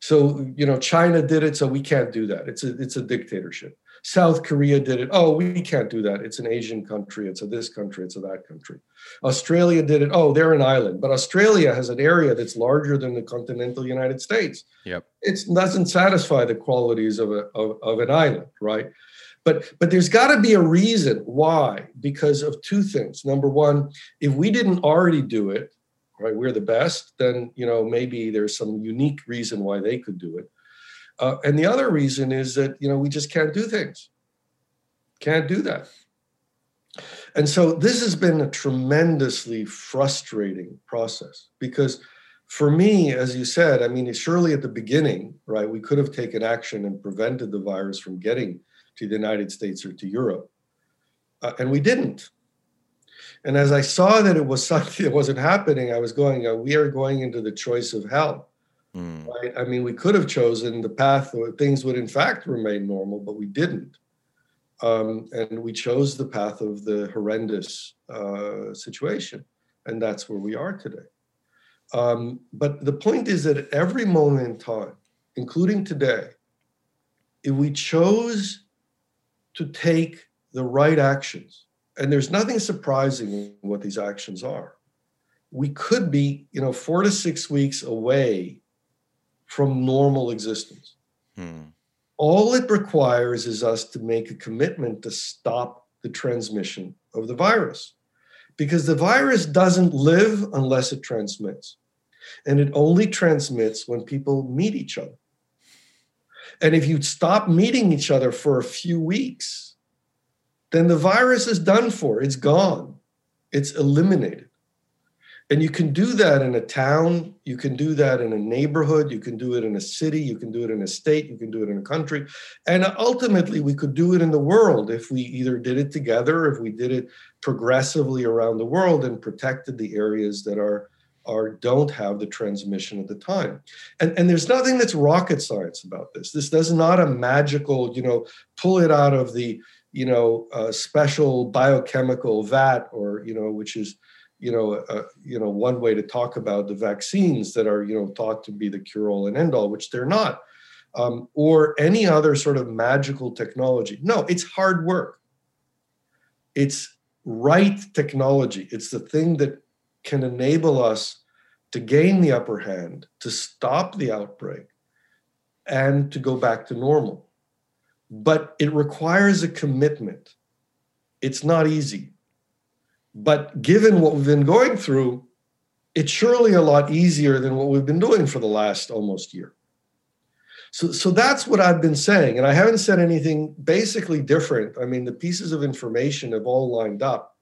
So you know China did it, so we can't do that. It's a it's a dictatorship. South Korea did it. Oh, we can't do that. It's an Asian country. It's a this country. It's a that country. Australia did it. Oh, they're an island, but Australia has an area that's larger than the continental United States. Yep. It doesn't satisfy the qualities of a of, of an island, right? But but there's got to be a reason why because of two things. Number one, if we didn't already do it, right, we're the best, then you know maybe there's some unique reason why they could do it. Uh, and the other reason is that you know we just can't do things. Can't do that. And so this has been a tremendously frustrating process because for me, as you said, I mean, surely at the beginning, right, we could have taken action and prevented the virus from getting to the United States or to Europe. Uh, and we didn't. And as I saw that it was something [LAUGHS] that wasn't happening, I was going, uh, we are going into the choice of hell. Mm. Right? I mean, we could have chosen the path where things would in fact remain normal, but we didn't. Um, and we chose the path of the horrendous uh, situation. And that's where we are today. Um, but the point is that at every moment in time, including today, if we chose to take the right actions, and there's nothing surprising in what these actions are, we could be, you know, four to six weeks away from normal existence. Hmm. All it requires is us to make a commitment to stop the transmission of the virus because the virus doesn't live unless it transmits. And it only transmits when people meet each other. And if you stop meeting each other for a few weeks, then the virus is done for. It's gone. It's eliminated. And you can do that in a town, you can do that in a neighborhood, you can do it in a city, you can do it in a state, you can do it in a country. And ultimately, we could do it in the world if we either did it together, if we did it progressively around the world and protected the areas that are are don't have the transmission at the time. And, and there's nothing that's rocket science about this. This is not a magical, you know, pull it out of the, you know, uh, special biochemical vat or, you know, which is, you know, uh, you know, one way to talk about the vaccines that are, you know, thought to be the cure all and end all, which they're not, um, or any other sort of magical technology. No, it's hard work. It's right technology. It's the thing that can enable us to gain the upper hand, to stop the outbreak, and to go back to normal. But it requires a commitment. It's not easy. But given what we've been going through, it's surely a lot easier than what we've been doing for the last almost year. So, so that's what I've been saying. And I haven't said anything basically different. I mean, the pieces of information have all lined up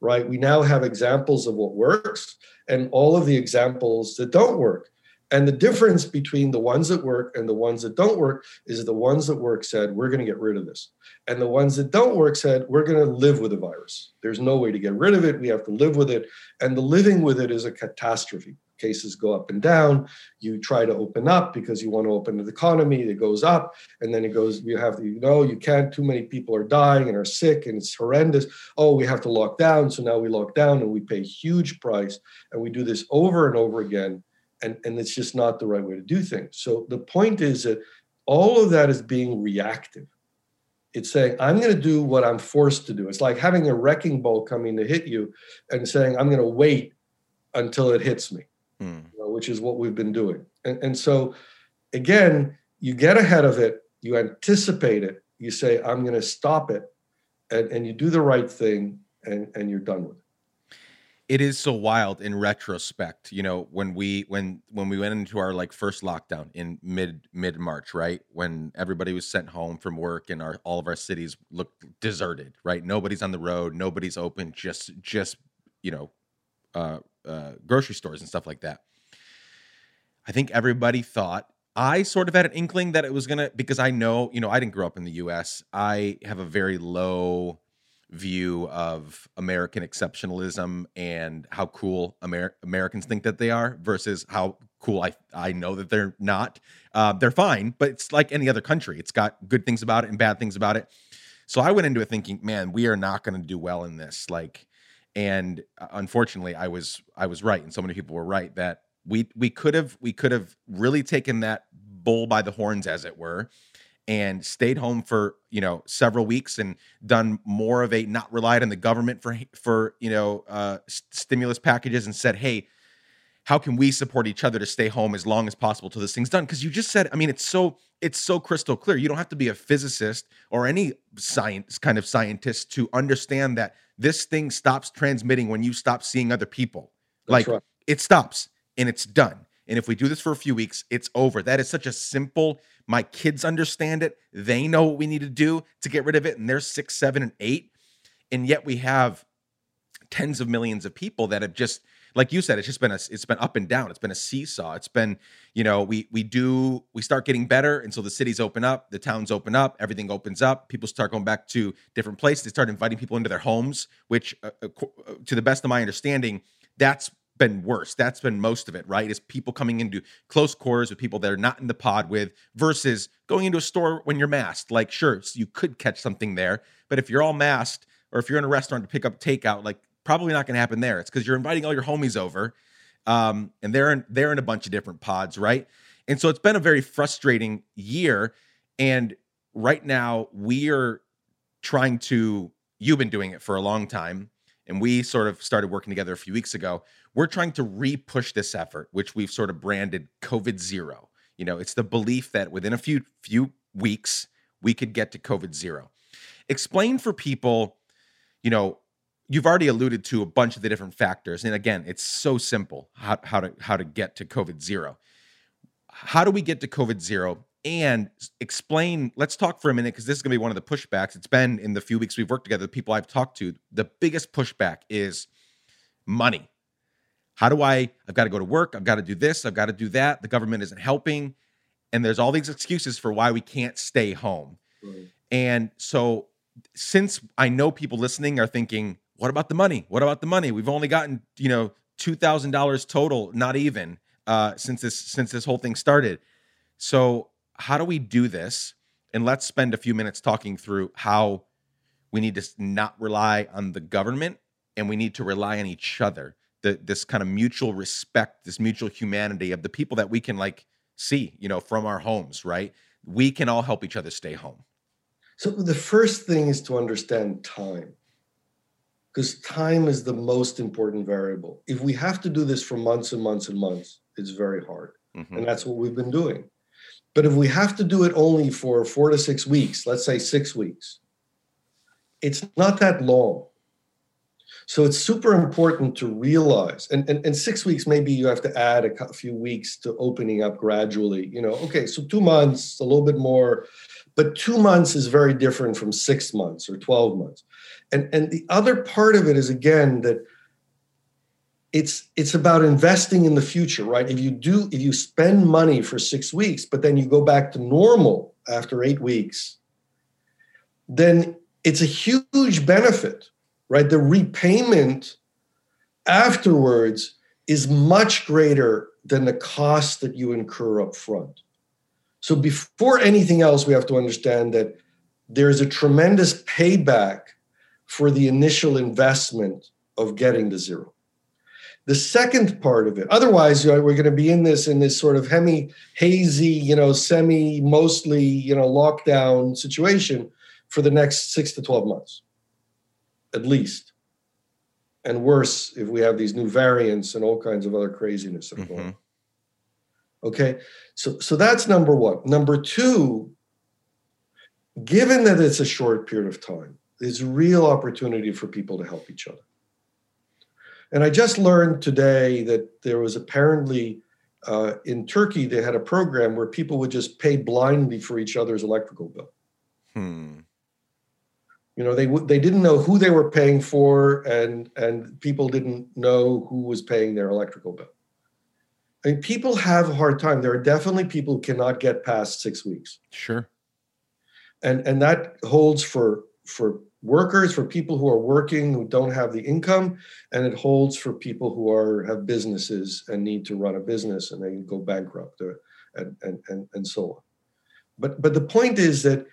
right? We now have examples of what works and all of the examples that don't work. And the difference between the ones that work and the ones that don't work is the ones that work said, we're going to get rid of this. And the ones that don't work said, we're going to live with the virus. There's no way to get rid of it. We have to live with it. And the living with it is a catastrophe cases go up and down. You try to open up because you want to open the economy. It goes up, and then it goes. You have to, you know, you can't. Too many people are dying and are sick, and it's horrendous. Oh, we have to lock down. So now we lock down, and we pay huge price, and we do this over and over again, and and it's just not the right way to do things. So the point is that all of that is being reactive. It's saying, I'm going to do what I'm forced to do. It's like having a wrecking ball coming to hit you and saying, I'm going to wait until it hits me mm. you know, which is what we've been doing. And, and so, again, you get ahead of it, you anticipate it, you say, I'm going to stop it, and, and you do the right thing, and, and you're done with it it is so wild in retrospect you know when we when when we went into our like first lockdown in mid mid march right when everybody was sent home from work and our all of our cities looked deserted right nobody's on the road nobody's open just just you know uh uh, grocery stores and stuff like that. I think everybody thought I sort of had an inkling that it was gonna because I know you know I didn't grow up in the U.S. I have a very low view of American exceptionalism and how cool Amer- Americans think that they are versus how cool I I know that they're not. Uh, they're fine, but it's like any other country. It's got good things about it and bad things about it. So I went into it thinking, man, we are not going to do well in this. Like and uh, unfortunately i was i was right and so many people were right that we we could have we could have really taken that bull by the horns as it were and stayed home for you know several weeks and done more of a not relied on the government for for you know uh, stimulus packages and said hey how can we support each other to stay home as long as possible till this thing's done because you just said i mean it's so it's so crystal clear you don't have to be a physicist or any science kind of scientist to understand that this thing stops transmitting when you stop seeing other people. That's like right. it stops and it's done. And if we do this for a few weeks, it's over. That is such a simple. My kids understand it. They know what we need to do to get rid of it. And they're six, seven, and eight. And yet we have tens of millions of people that have just like you said, it's just been a it's been up and down. It's been a seesaw. It's been, you know, we we do we start getting better, and so the cities open up, the towns open up, everything opens up. People start going back to different places. They start inviting people into their homes, which, uh, uh, uh to the best of my understanding, that's been worse. That's been most of it, right? Is people coming into close quarters with people that are not in the pod with versus going into a store when you're masked. Like, sure, so you could catch something there, but if you're all masked or if you're in a restaurant to pick up takeout, like probably not going to happen there. It's because you're inviting all your homies over, um, and they're in they're in a bunch of different pods, right? And so it's been a very frustrating year. And right now we are trying to. You've been doing it for a long time and we sort of started working together a few weeks ago. We're trying to re-push this effort, which we've sort of branded COVID zero. You know, it's the belief that within a few few weeks we could get to COVID zero. Explain for people, you know, you've already alluded to a bunch of the different factors, and again, it's so simple how, how to how to get to COVID zero. How do we get to COVID zero? And explain let's talk for a minute because this is going to be one of the pushbacks. It's been in the few weeks we've worked together the people i've talked to the biggest pushback is money. How do i i've got to go to work i've got to do this i've got to do that the government isn't helping and there's all these excuses for why we can't stay home. Right. and so since i know people listening are thinking what about the money? What about the money? We've only gotten you know $2000 total not even uh, since this since this whole thing started. So how do we do this? And let's spend a few minutes talking through how we need to not rely on the government and we need to rely on each other. The, this kind of mutual respect, this mutual humanity of the people that we can like see, you know, from our homes, right? We can all help each other stay home. So the first thing is to understand time. Because time is the most important variable. If we have to do this for months and months and months, it's very hard. Mm-hmm. And that's what we've been doing. But if we have to do it only for four to six weeks, let's say six weeks, it's not that long. So it's super important to realize, and, and, and six weeks, maybe you have to add a few weeks to opening up gradually. You know, okay, so two months, a little bit more, but two months is very different from six months or 12 months. And, and the other part of it is, again, that it's it's about investing in the future right? If you do if you spend money for six weeks but then you go back to normal after eight weeks then it's a huge benefit right? The repayment afterwards is much greater than the cost that you incur up front so before anything else we have to understand that there's a tremendous payback for the initial investment of getting to zero the second part of it otherwise you know, we're going to be in this in this sort of hemi hazy you know semi mostly you know lockdown situation for the next six to 12 months at least. And worse if we have these new variants and all kinds of other craziness mm-hmm. okay? So so that's number one. Number two given that it's a short period of time there's real opportunity for people to help each other and I just learned today that there was apparently uh, in Turkey, they had a program where people would just pay blindly for each other's electrical bill. Hmm. You know, they they didn't know who they were paying for, and and people didn't know who was paying their electrical bill. I mean, people have a hard time. There are definitely people who cannot get past six weeks. Sure. And and that holds for for workers, for people who are working who don't have the income, and it holds for people who are have businesses and need to run a business and they go bankrupt or, and, and, and, and so on. But but the point is that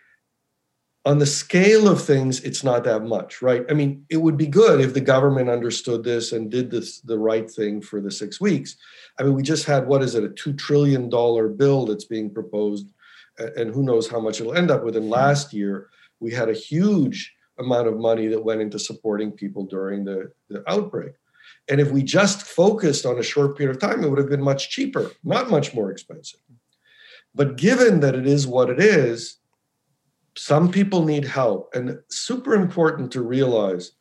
on the scale of things, it's not that much, right? I mean, it would be good if the government understood this and did this the right thing for the six weeks. I mean, we just had what is it, a two trillion dollar bill that's being proposed, and who knows how much it'll end up with. And last year, we had a huge amount of money that went into supporting people during the, the outbreak. And if we just focused on a short period of time, it would have been much cheaper, not much more expensive. But given that it is what it is, some people need help. And super important to realize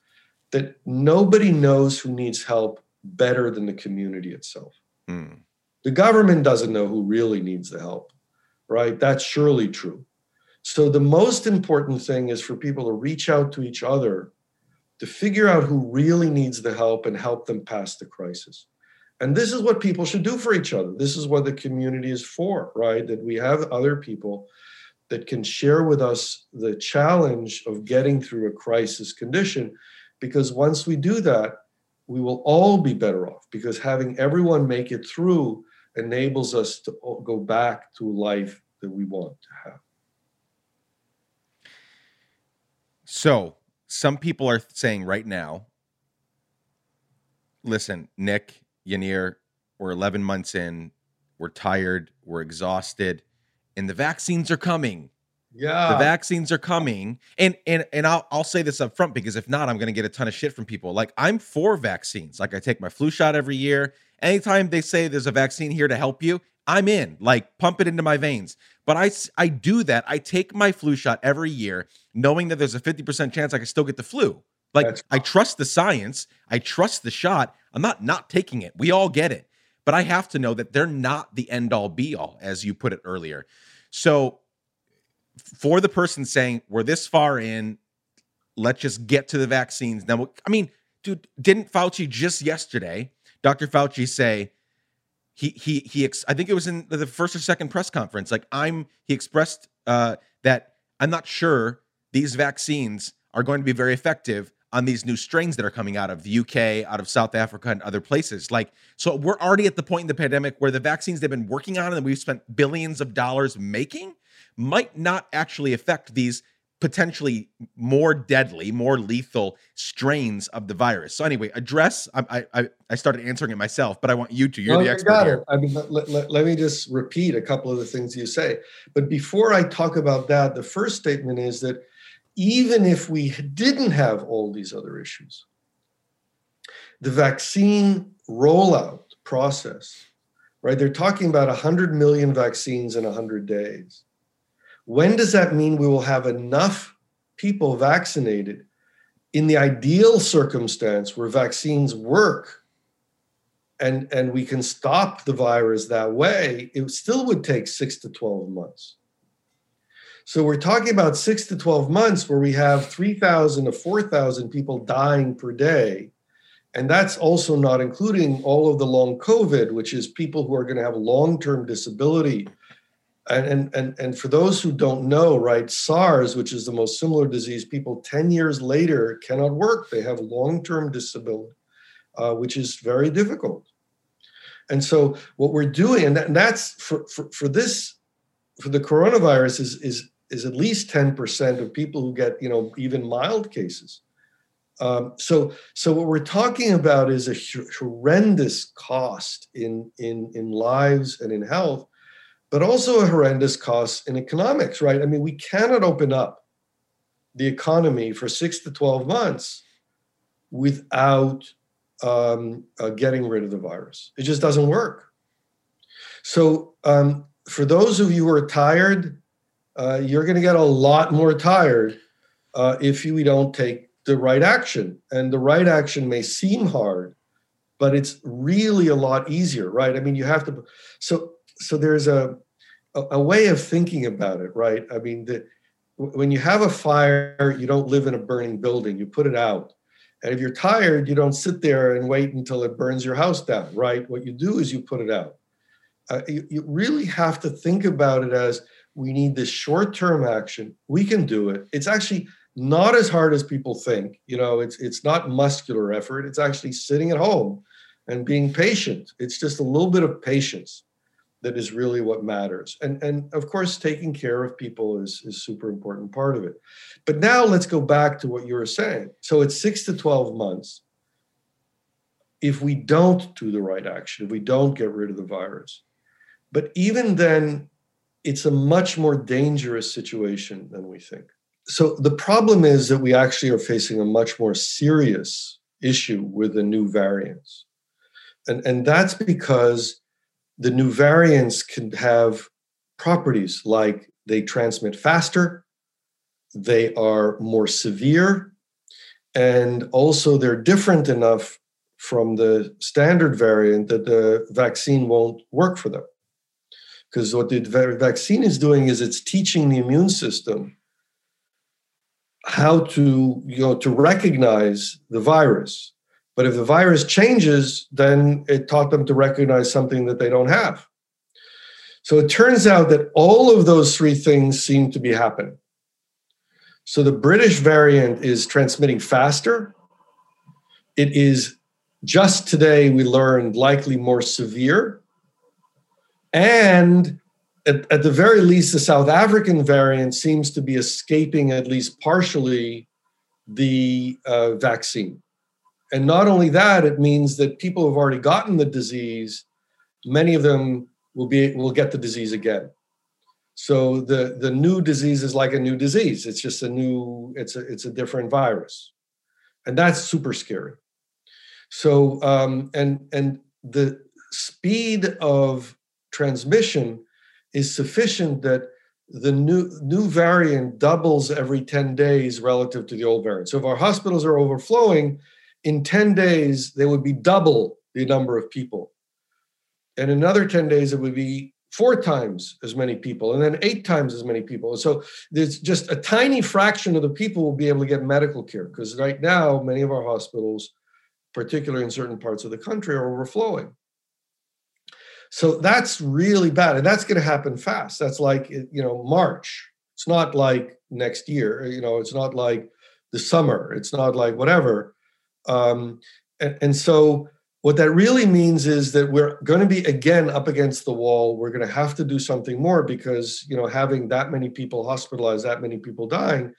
that nobody knows who needs help better than the community itself. Mm. The government doesn't know who really needs the help, right? That's surely true. So the most important thing is for people to reach out to each other to figure out who really needs the help and help them pass the crisis. And this is what people should do for each other. This is what the community is for, right? That we have other people that can share with us the challenge of getting through a crisis condition. Because once we do that, we will all be better off because having everyone make it through enables us to go back to life that we want to have. So, some people are saying right now, listen, Nick, Yaneer, we're 11 months in, we're tired, we're exhausted, and the vaccines are coming. Yeah. The vaccines are coming. And and and I'll I'll say this up front because if not, I'm gonna get a ton of shit from people. Like I'm for vaccines. Like I take my flu shot every year. Anytime they say there's a vaccine here to help you, I'm in. Like pump it into my veins. But I I do that. I take my flu shot every year, knowing that there's a 50% chance I can still get the flu. Like That's I trust the science. I trust the shot. I'm not not taking it. We all get it. But I have to know that they're not the end all be all, as you put it earlier. So for the person saying we're this far in, let's just get to the vaccines. Now, I mean, dude, didn't Fauci just yesterday, Dr. Fauci say he he he? Ex- I think it was in the first or second press conference. Like I'm, he expressed uh, that I'm not sure these vaccines are going to be very effective on these new strains that are coming out of the UK, out of South Africa, and other places. Like, so we're already at the point in the pandemic where the vaccines they've been working on and we've spent billions of dollars making might not actually affect these potentially more deadly, more lethal strains of the virus. So anyway, address. I I, I started answering it myself, but I want you to. You're well, the expert got here. It. I mean, let, let, let me just repeat a couple of the things you say. But before I talk about that, the first statement is that even if we didn't have all these other issues, the vaccine rollout process, right? They're talking about 100 million vaccines in 100 days when does that mean we will have enough people vaccinated in the ideal circumstance where vaccines work and, and we can stop the virus that way? It still would take six to 12 months. So we're talking about six to 12 months where we have 3,000 to 4,000 people dying per day. And that's also not including all of the long COVID, which is people who are going to have long term disability and, and and for those who don't know right sars which is the most similar disease people 10 years later cannot work. They have long-term disability uh, which is very difficult. And so what we're doing and, that, and that's for, for for this for the coronavirus is is is at least 10% of people who get you know even mild cases. Um, so so what we're talking about is a horrendous cost in in in lives and in health but also a horrendous cost in economics, right? I mean, we cannot open up the economy for six to 12 months without um, uh, getting rid of the virus. It just doesn't work. So, um, for those of you who are tired, uh, you're going to get a lot more tired uh, if you don't take the right action. And the right action may seem hard, but it's really a lot easier, right? I mean, you have to. So, so there's a, a, way of thinking about it, right? I mean, the, when you have a fire, you don't live in a burning building, you put it out. And if you're tired, you don't sit there and wait until it burns your house down, right? What you do is you put it out. Uh, you, you really have to think about it as we need this short term action. We can do it. It's actually not as hard as people think. You know, it's it's not muscular effort. It's actually sitting at home and being patient. It's just a little bit of patience that is really what matters. And, and of course, taking care of people is, is super important part of it. But now let's go back to what you were saying. So it's six to 12 months. If we don't do the right action, if we don't get rid of the virus. But even then, it's a much more dangerous situation than we think. So the problem is that we actually are facing a much more serious issue with the new variants. And, and that's because the new variants can have properties like they transmit faster, they are more severe, and also they're different enough from the standard variant that the vaccine won't work for them. Because what the vaccine is doing is it's teaching the immune system how to you know to recognize the virus but if the virus changes, then it taught them to recognize something that they don't have. So it turns out that all of those three things seem to be happening. So the British variant is transmitting faster. It is just today we learned likely more severe. And at, at, the very least, the South African variant seems to be escaping at least partially the uh, vaccine. And not only that, it means that people who've already gotten the disease, many of them will be will get the disease again. So the the new disease is like a new disease. It's just a new. It's a it's a different virus, and that's super scary. So um, and and the speed of transmission is sufficient that the new new variant doubles every 10 days relative to the old variant. So if our hospitals are overflowing, in 10 days they would be double the number of people. And another 10 days it would be four times as many people and then eight times as many people. So there's just a tiny fraction of the people will be able to get medical care because right now many of our hospitals particularly in certain parts of the country, are overflowing. So that's really bad. And that's going to happen fast. That's like, eh, you know, March. It's not like next year, you know, it's not like the summer, it's not like whatever. Um, and, and so what that really means is that we're going to be again up against the wall. We're going to have to do something more because, you know, having that many people hospitalized, that many people dying,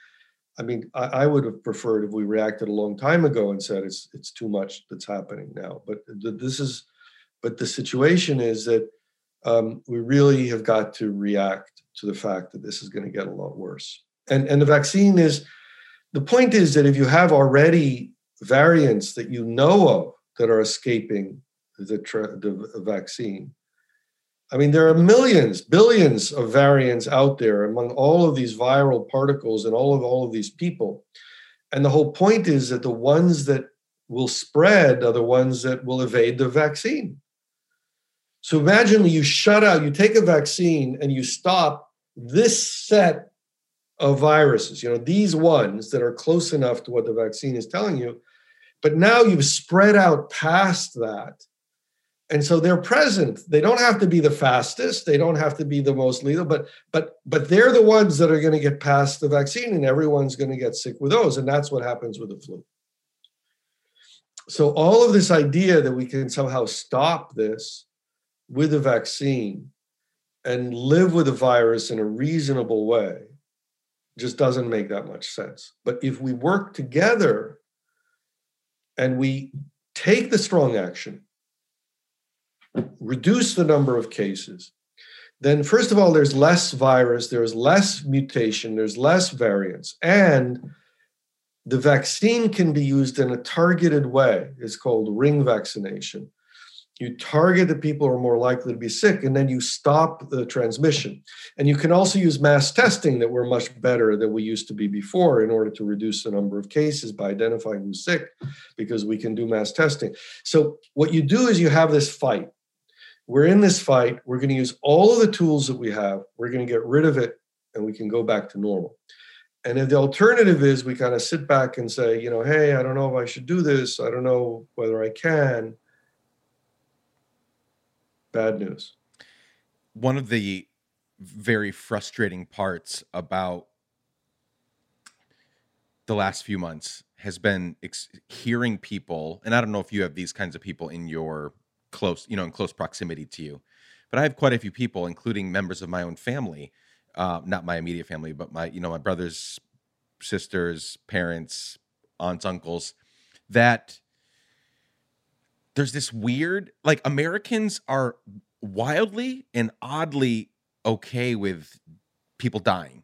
I mean, I, I, would have preferred if we reacted a long time ago and said it's it's too much that's happening now. But this is, but the situation is that um, we really have got to react to the fact that this is going to get a lot worse. And and the vaccine is, the point is that if you have already variants that you know of that are escaping the, tra- the vaccine, I mean, there are millions, billions of variants out there among all of these viral particles and all of all of these people. And the whole point is that the ones that will spread are the ones that will evade the vaccine. So imagine you shut out, you take a vaccine and you stop this set of viruses, you know, these ones that are close enough to what the vaccine is telling you. But now you've spread out past that. And so they're present. They don't have to be the fastest. They don't have to be the most lethal but but but they're the ones that are going to get past the vaccine and everyone's going to get sick with those. And that's what happens with the flu. So all of this idea that we can somehow stop this with a vaccine and live with the virus in a reasonable way just doesn't make that much sense. But if we work together and we take the strong action reduce the number of cases, then first of all, there's less virus, there's less mutation, there's less variants, and the vaccine can be used in a targeted way. It's called ring vaccination. You target the people who are more likely to be sick, and then you stop the transmission. And you can also use mass testing that we're much better than we used to be before in order to reduce the number of cases by identifying who's sick, because we can do mass testing. So, what you do is you have this fight we're in this fight. We're going to use all of the tools that we have. We're going to get rid of it and we can go back to normal. And if the alternative is we kind of sit back and say, you know, hey, I don't know if I should do this. I don't know whether I can. Bad news. One of the very frustrating parts about the last few months has been ex- hearing people, and I don't know if you have these kinds of people in your close, you know, in close proximity to you. But I have quite a few people, including members of my own family, uh, not my immediate family, but my, you know, my brothers, sisters, parents, aunts, uncles, that there's this weird, like Americans are wildly and oddly okay with people dying,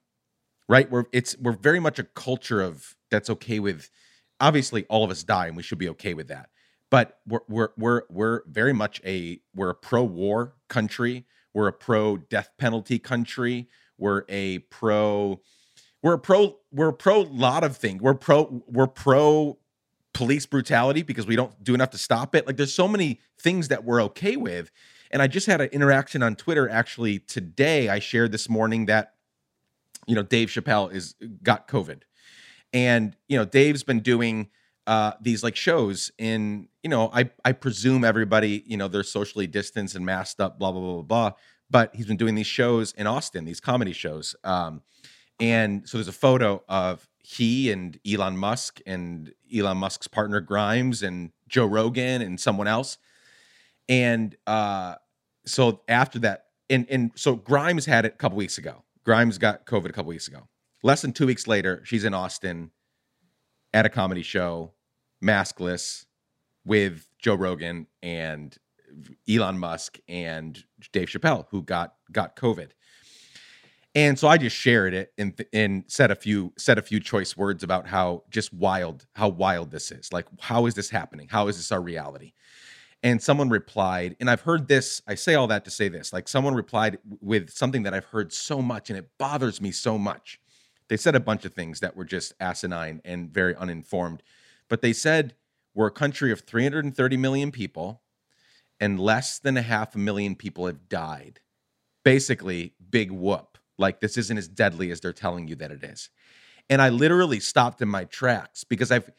right? We're it's we're very much a culture of that's okay with. Obviously, all of us die, and we should be okay with that but we're we're we're we're very much a we're a pro-war country. We're a pro death penalty country. We're a pro we're a pro we're a pro lot of things. We're pro we're pro police brutality because we don't do enough to stop it. Like there's so many things that we're okay with. And I just had an interaction on Twitter actually today. I shared this morning that you know Dave Chappelle is got COVID. And you know Dave's been doing uh, these like shows in you know I I presume everybody you know they're socially distanced and masked up blah blah blah blah blah but he's been doing these shows in Austin these comedy shows um, and so there's a photo of he and Elon Musk and Elon Musk's partner Grimes and Joe Rogan and someone else. And uh, so after that, and and so Grimes had it a couple weeks ago. Grimes got COVID a couple weeks ago. Less than two weeks later, she's in Austin at a comedy show, maskless, with Joe Rogan and Elon Musk and Dave Chappelle, who got got COVID. And so I just shared it and and said a few said a few choice words about how just wild how wild this is. Like how is this happening? How is this our reality? And someone replied, and I've heard this. I say all that to say this. Like someone replied with something that I've heard so much, and it bothers me so much. They said a bunch of things that were just asinine and very uninformed, but they said we're a country of 330 million people, and less than a half a million people have died. Basically, big whoop like this isn't as deadly as they're telling you that it is. And I literally stopped in my tracks because I've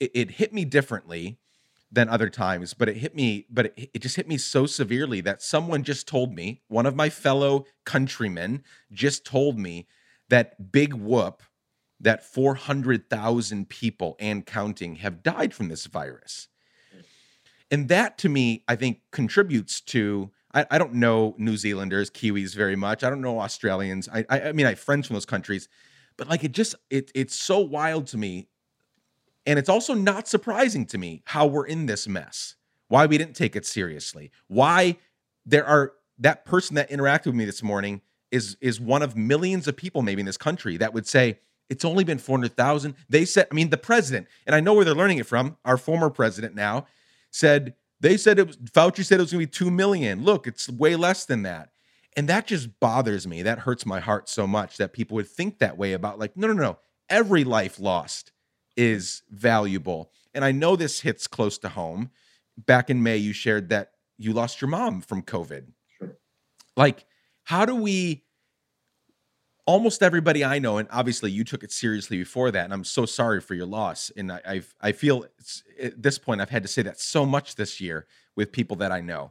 it, it hit me differently than other times, but it hit me, but it, it just hit me so severely that someone just told me, one of my fellow countrymen just told me that big whoop that 400,000 people and counting have died from this virus. And that to me, I think contributes to I, I don't know New Zealanders, Kiwis very much. I don't know Australians. I, I, I mean, I have friends from those countries, but like it just it it's so wild to me, and it's also not surprising to me how we're in this mess. Why we didn't take it seriously. Why there are that person that interacted with me this morning is is one of millions of people maybe in this country that would say it's only been 400,000. They said, I mean, the president, and I know where they're learning it from, our former president now, said they said it was Fauci said it was going to be 2 million. Look, it's way less than that. And that just bothers me. That hurts my heart so much that people would think that way about like no no no. Every life lost is valuable. And I know this hits close to home. Back in May you shared that you lost your mom from COVID. Sure. Like how do we almost everybody I know, and obviously you took it seriously before that, and I'm so sorry for your loss. And I, I've, I feel at this point I've had to say that so much this year with people that I know.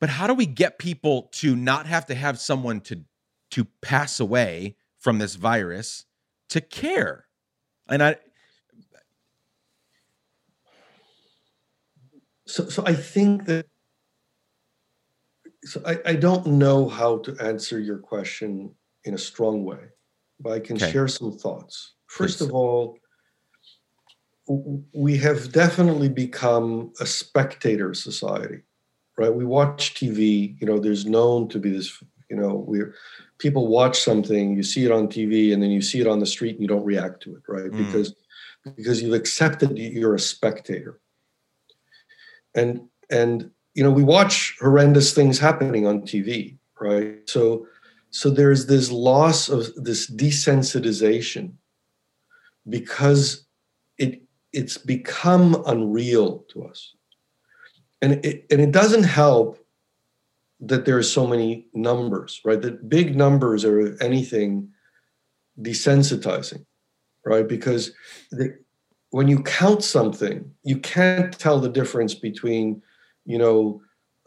But how do we get people to not have to have someone to to pass away from this virus to care? And I. So, so I think that so I, I don't know how to answer your question in a strong way, but I can okay. share some thoughts. First Please. of all, we have definitely become a spectator society, right? We watch TV, you know, there's known to be this, you know, we're people watch something, you see it on TV, and then you see it on the street and you don't react to it, right? Mm. Because because you've accepted you're a spectator. And and you know, we watch horrendous things happening on TV, right? So so there's this loss of this desensitization because it it's become unreal to us. And it, and it doesn't help that there are so many numbers, right? That big numbers are anything desensitizing, right? Because the, when you count something, you can't tell the difference between, you know,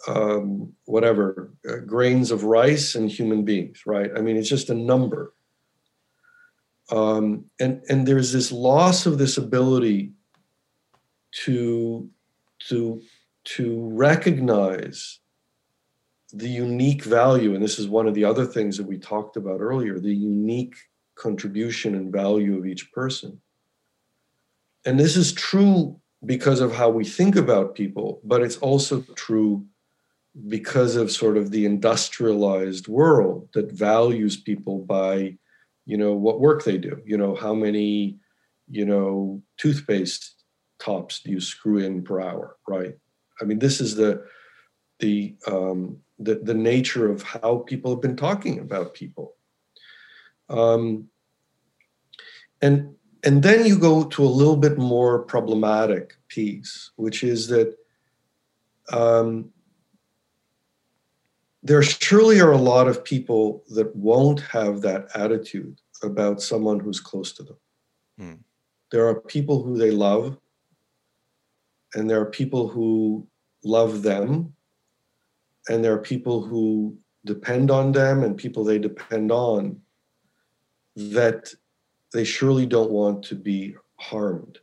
um, whatever uh, grains of rice and human beings, right? I mean, it's just a number. Um, and and there's this loss of this ability to to to recognize the unique value, and this is one of the other things that we talked about earlier, the unique contribution and value of each person. And this is true because of how we think about people, but it's also true because of sort of the industrialized world that values people by you know what work they do. You know how many you know toothpaste tops do you screw in per hour right? I mean this is the the um the, the nature of how people have been talking about people. Um and and then you go to a little bit more problematic piece which is that um there surely are a lot of people that won't have that attitude about someone who's close to them. Mm. There are people who they love, and there are people who love them, and there are people who depend on them and people they depend on that they surely don't want to be harmed.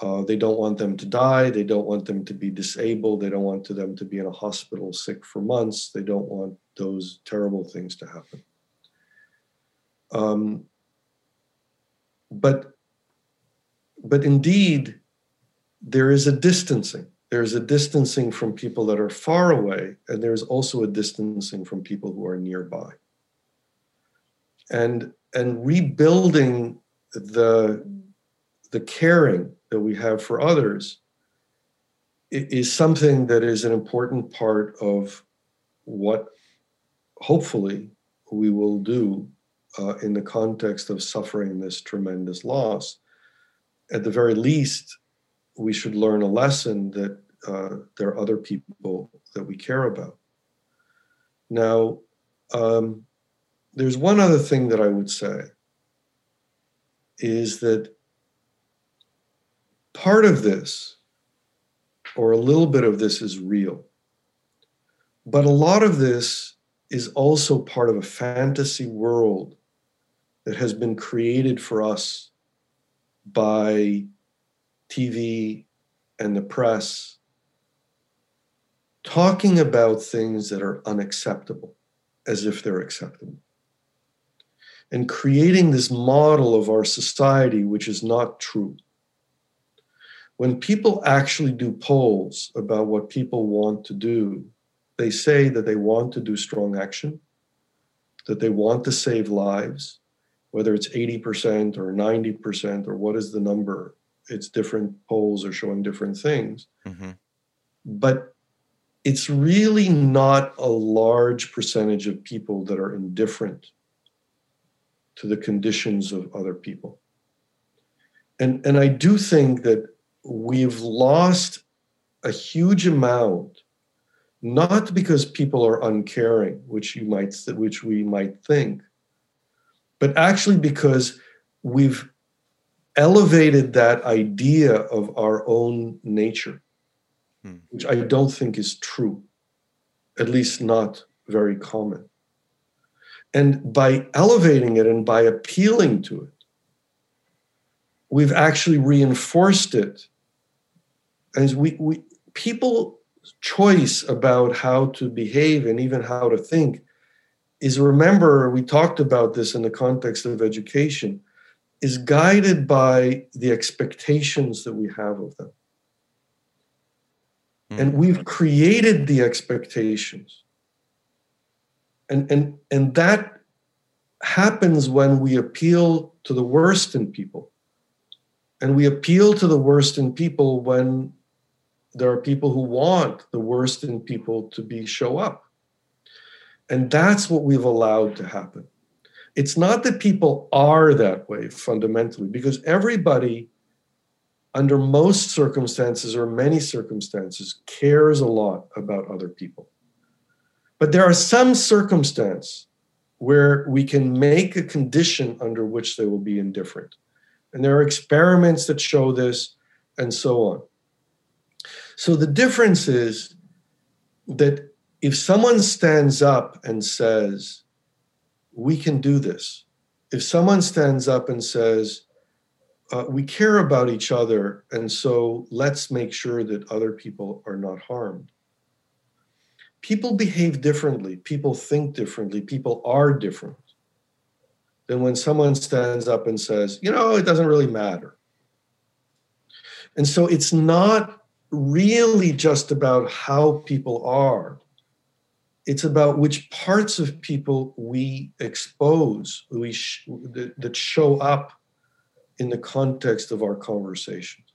Uh, they don't want them to die. They don't want them to be disabled. They don't want them to be in a hospital sick for months. They don't want those terrible things to happen. Um, but but indeed, there is a distancing. There's a distancing from people that are far away, and there's also a distancing from people who are nearby. And and rebuilding the the caring that we have for others is something that is an important part of what hopefully we will do uh, in the context of suffering this tremendous loss. At the very least, we should learn a lesson that uh, there are other people that we care about. Now, um, there's one other thing that I would say is that part of this, or a little bit of this, is real. But a lot of this is also part of a fantasy world that has been created for us by TV and the press, talking about things that are unacceptable as if they're acceptable. And creating this model of our society, which is not true when people actually do polls about what people want to do, they say that they want to do strong action, that they want to save lives, whether it's 80% or 90% or what is the number. It's different polls are showing different things. Mm-hmm. But it's really not a large percentage of people that are indifferent to the conditions of other people. And, and I do think that we've lost a huge amount not because people are uncaring which you might which we might think but actually because we've elevated that idea of our own nature hmm. which i don't think is true at least not very common and by elevating it and by appealing to it we've actually reinforced it as we, we people choice about how to behave and even how to think is remember we talked about this in the context of education is guided by the expectations that we have of them. Mm-hmm. and we've created the expectations. And and and that happens when we appeal to the worst in people. And we appeal to the worst in people when there are people who want the worst in people to be show up. And that's what we've allowed to happen. It's not that people are that way fundamentally because everybody under most circumstances or many circumstances cares a lot about other people. But there are some circumstances where we can make a condition under which they will be indifferent. And there are experiments that show this and so on so the difference is that if someone stands up and says, we can do this, if someone stands up and says, uh, we care about each other, and so let's make sure that other people are not harmed. People behave differently, people think differently, people are different than when someone stands up and says, you know, it doesn't really matter. And so it's not really just about how people are. It's about which parts of people we expose, we sh- that, that show up in the context of our conversations.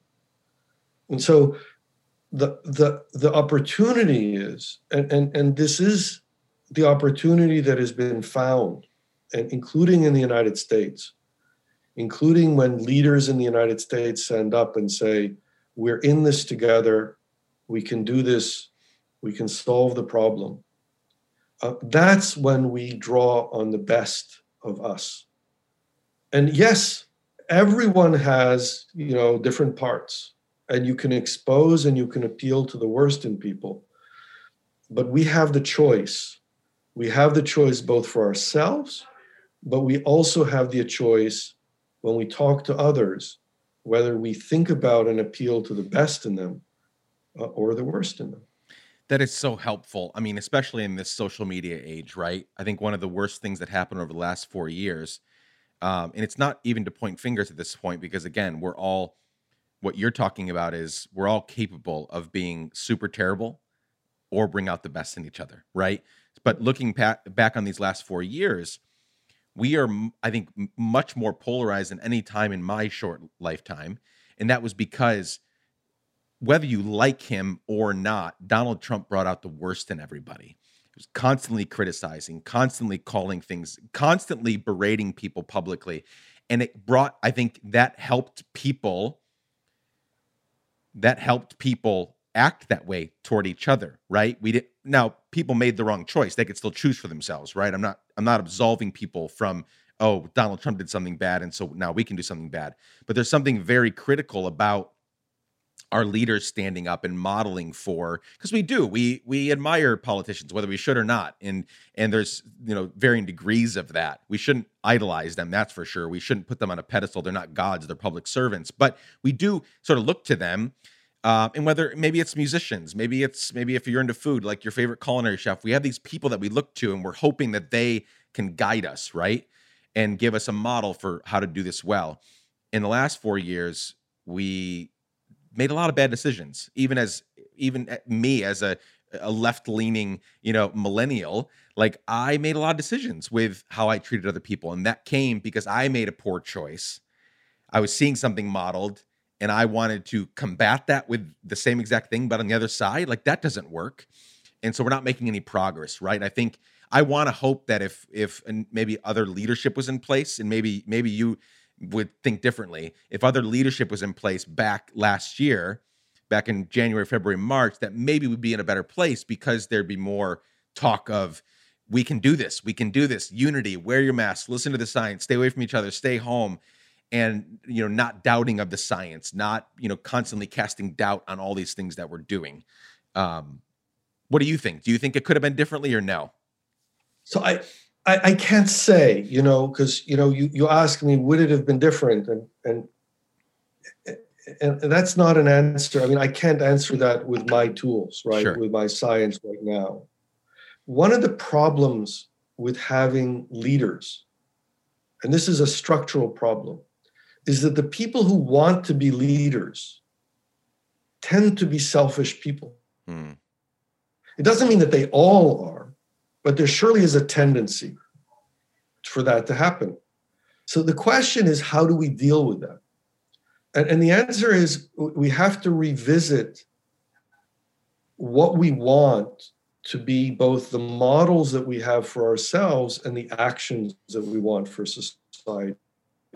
And so the the the opportunity is, and, and, and this is the opportunity that has been found, and including in the United States, including when leaders in the United States stand up and say, we're in this together. We can do this. We can solve the problem. Uh, that's when we draw on the best of us. And yes, everyone has, you know, different parts, and you can expose and you can appeal to the worst in people. But we have the choice. We have the choice both for ourselves, but we also have the choice when we talk to others whether we think about and appeal to the best in them uh, or the worst in them. That is so helpful. I mean, especially in this social media age, right? I think one of the worst things that happened over the last four years, um, and it's not even to point fingers at this point, because again, we're all, what you're talking about is we're all capable of being super terrible or bring out the best in each other, right? But looking back on these last four years, we are, I think, much more polarized than any time in my short lifetime. And that was because whether you like him or not, Donald Trump brought out the worst in everybody. He was constantly criticizing, constantly calling things, constantly berating people publicly. And it brought, I think that helped people, that helped people act that way toward each other, right? We did now people made the wrong choice. They could still choose for themselves, right? I'm not I'm not absolving people from oh, Donald Trump did something bad and so now we can do something bad. But there's something very critical about our leaders standing up and modeling for because we do we we admire politicians whether we should or not and and there's you know varying degrees of that we shouldn't idolize them that's for sure we shouldn't put them on a pedestal they're not gods they're public servants but we do sort of look to them uh, and whether maybe it's musicians maybe it's maybe if you're into food like your favorite culinary chef we have these people that we look to and we're hoping that they can guide us right and give us a model for how to do this well in the last four years we made a lot of bad decisions, even as even me as a a left leaning, you know, millennial, like I made a lot of decisions with how I treated other people. And that came because I made a poor choice. I was seeing something modeled and I wanted to combat that with the same exact thing, but on the other side, like that doesn't work. And so we're not making any progress, right? I think I want to hope that if if maybe other leadership was in place and maybe maybe you would think differently. If other leadership was in place back last year, back in January, February, March, that maybe we'd be in a better place because there'd be more talk of we can do this, we can do this, unity, wear your mask, listen to the science, stay away from each other, stay home, and you know, not doubting of the science, not you know, constantly casting doubt on all these things that we're doing. Um, what do you think? Do you think it could have been differently or no? So I I, I can't say, you know, because you know, you you ask me, would it have been different, and and and that's not an answer. I mean, I can't answer that with my tools, right? Sure. With my science right now. One of the problems with having leaders, and this is a structural problem, is that the people who want to be leaders tend to be selfish people. Hmm. It doesn't mean that they all are, but there surely is a tendency for that to happen. So the question is, how do we deal with that? And, and the answer is we have to revisit what we want to be both the models that we have for ourselves and the actions that we want for society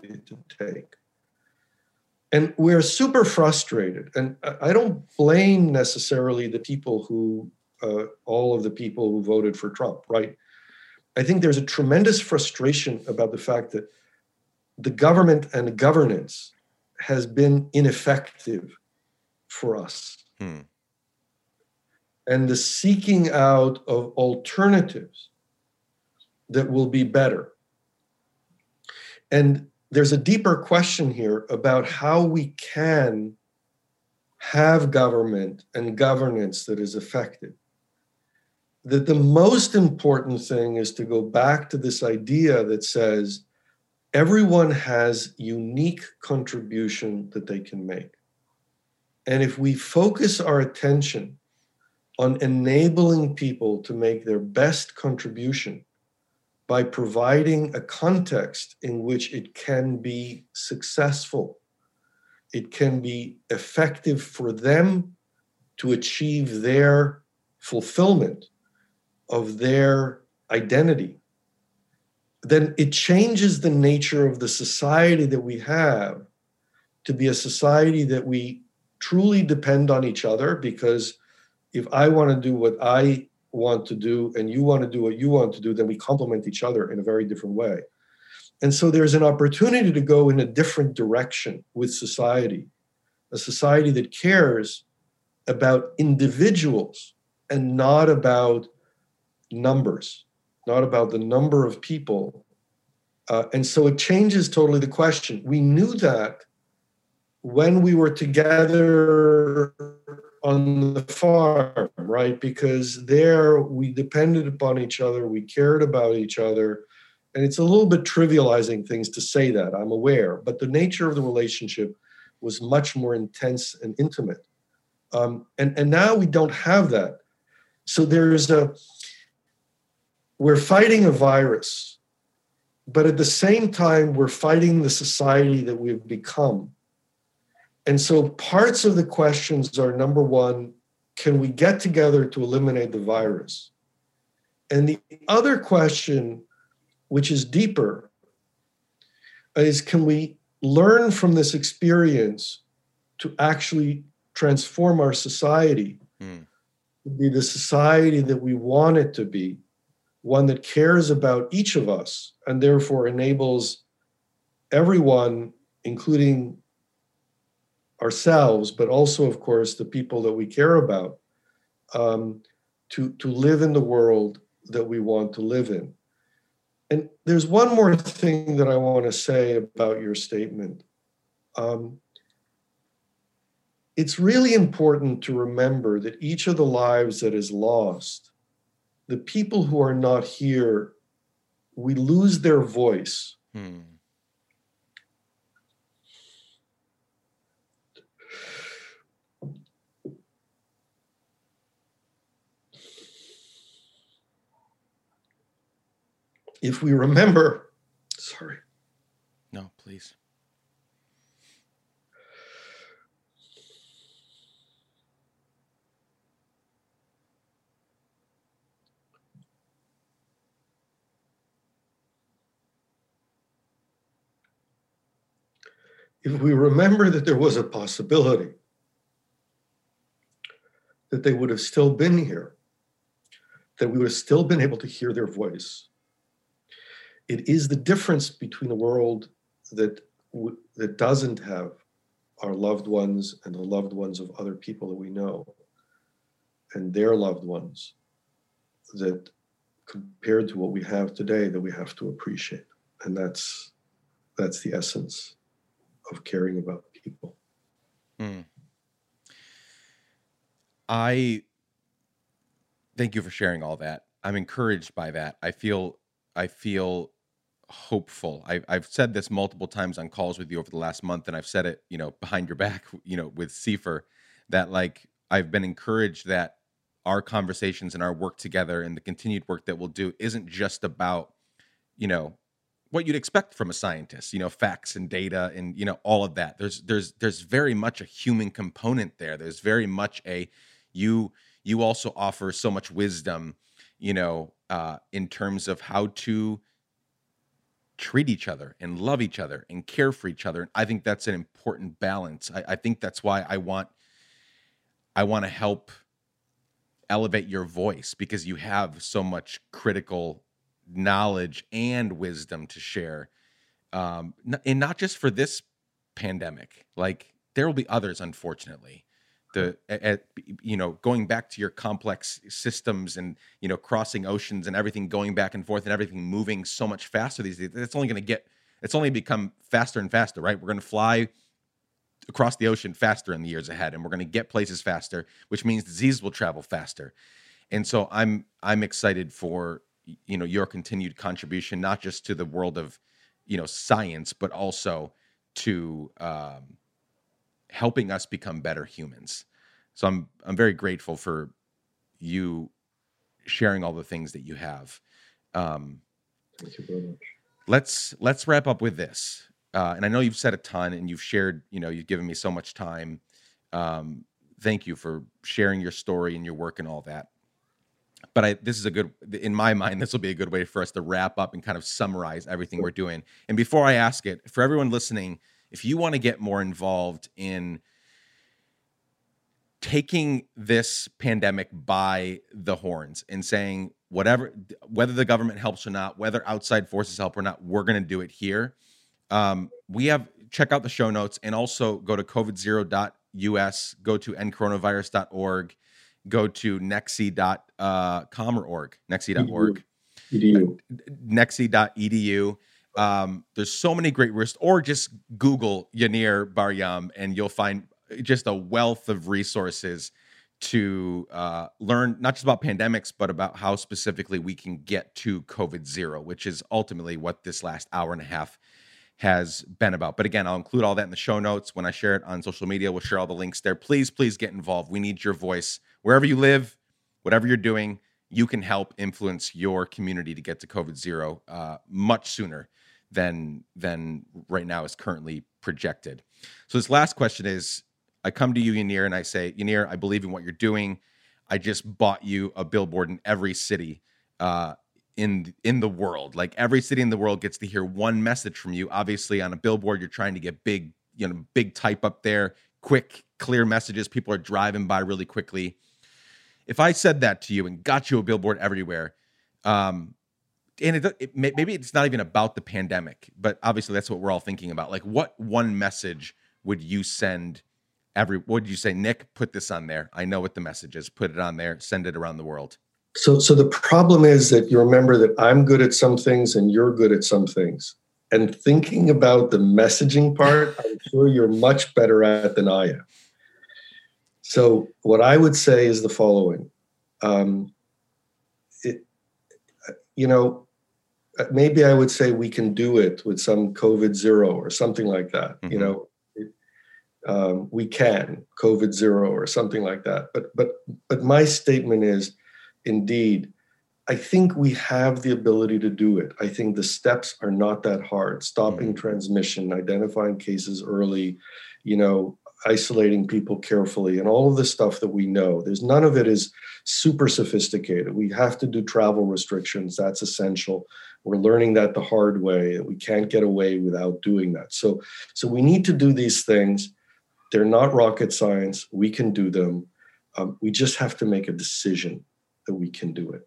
to take. And we're super frustrated. And I don't blame necessarily the people who uh, all of the people who voted for Trump, right? I think there's a tremendous frustration about the fact that the government and the governance has been ineffective for us. Hmm. And the seeking out of alternatives that will be better. And there's a deeper question here about how we can have government and governance that is effective that the most important thing is to go back to this idea that says everyone has unique contribution that they can make. And if we focus our attention on enabling people to make their best contribution by providing a context in which it can be successful, it can be effective for them to achieve their fulfillment of their identity, then it changes the nature of the society that we have to be a society that we truly depend on each other because if I want to do what I want to do and you want to do what you want to do, then we complement each other in a very different way. And so there's an opportunity to go in a different direction with society, a society that cares about individuals and not about numbers, not about the number of people Uh, and so it changes totally the question. We knew that when we were together on the farm, right? Because there we depended upon each other, we cared about each other. And it's a little bit trivializing things to say that, I'm aware, but the nature of the relationship was much more intense and intimate. Um, and, and now we don't have that. So there's a, we're fighting a virus, but at the same time, we're fighting the society that we've become and so parts of the questions are number one, can we get together to eliminate the virus? And the other question, which is deeper, is can we learn from this experience to actually transform our society mm. to be the society that we want it to be, one that cares about each of us and therefore enables everyone, including ourselves, but also, of course, the people that we care about, um, to, to live in the world that we want to live in. And there's one more thing that I want to say about your statement. Um, it's really important to remember that each of the lives that is lost, the people who are not here, we lose their voice. Hmm. If we remember, sorry. No, please. If we remember that there was a possibility that they would have still been here, that we would have still been able to hear their voice, it is the difference between a world that that doesn't have our loved ones and the loved ones of other people that we know and their loved ones that compared to what we have today that we have to appreciate. And that's that's the essence of caring about people. Mm. i thank you for sharing all that. I'm encouraged by that. I feel i feel hopeful. I, I've said this multiple times on calls with you over the last month, and I've said it, you know, [LAUGHS] behind your back, you know, with Seifer, that like I've been encouraged that our conversations and our work together and the continued work that we'll do isn't just about, you know, what you'd expect from a scientist, you know, facts and data and you know all of that. There's there's there's very much a human component there. There's very much a you you also offer so much wisdom, you know, uh, in terms of how to treat each other and love each other and care for each other. And I think that's an important balance. I, I think that's why I want I want to help elevate your voice because you have so much critical knowledge and wisdom to share. Um, and not just for this pandemic, like there will be others, unfortunately the at, you know going back to your complex systems and you know crossing oceans and everything going back and forth and everything moving so much faster these days it's only going to get it's only become faster and faster right? We're going to fly across the ocean faster in the years ahead and we're going to get places faster which means disease will travel faster. And so i'm i'm excited for you know your continued contribution not just to the world of you know science but also to um, helping us become better humans. So I'm I'm very grateful for you sharing all the things that you have. Um, Thank you very much. Let's let's wrap up with this. Uh, and I know you've said a ton, and you've shared. You know, you've given me so much time. Um, thank you for sharing your story and your work and all that. But I, this is a good, in my mind, this will be a good way for us to wrap up and kind of summarize everything we're doing. And before I ask it, for everyone listening, if you want to get more involved in taking this pandemic by the horns and saying whatever whether the government helps or not whether outside forces help or not we're going to do it here. Um, we have check out the show notes and also go to covid0.us go to endcoronavirus.org go to necsi.com uh, or org necsi.org edu. necsi.edu Um, there's so many great risks, or just Google Yaneer Bar-Yam and you'll find just a wealth of resources to uh, learn not just about pandemics, but about how specifically we can get to COVID zero, which is ultimately what this last hour and a half has been about. But again, I'll include all that in the show notes when I share it on social media. We'll share all the links there. Please, please get involved. We need your voice wherever you live, whatever you're doing. You can help influence your community to get to COVID zero uh, much sooner than than right now is currently projected. So this last question is I come to you, Yaneer, and I say, Yaneer, I believe in what you're doing. I just bought you a billboard in every city uh, in in the world. Like every city in the world gets to hear one message from you. Obviously, on a billboard, you're trying to get big, you know, big type up there, quick, clear messages. People are driving by really quickly. If I said that to you and got you a billboard everywhere, um, and it, it, maybe it's not even about the pandemic, but obviously that's what we're all thinking about. Like, what one message would you send? every what did you say nick put this on there? I know what the message is. Put it on there. Send it around the world. So so the problem is that you remember that i'm good at some things and you're good at some things. And thinking about the messaging part i'm sure you're much better at than i am. So what i would say is the following. Um, it, you know maybe i would say we can do it with some covid zero or something like that mm-hmm. you know um, we can COVID zero or something like that. But but but my statement is, indeed, I think we have the ability to do it. I think the steps are not that hard. Stopping mm-hmm. transmission, identifying cases early, you know, isolating people carefully, and all of the stuff that we know. There's none of it is super sophisticated. We have to do travel restrictions. That's essential. We're learning that the hard way. We can't get away without doing that. So, so we need to do these things they're not rocket science. We can do them. Um, we just have to make a decision that we can do it.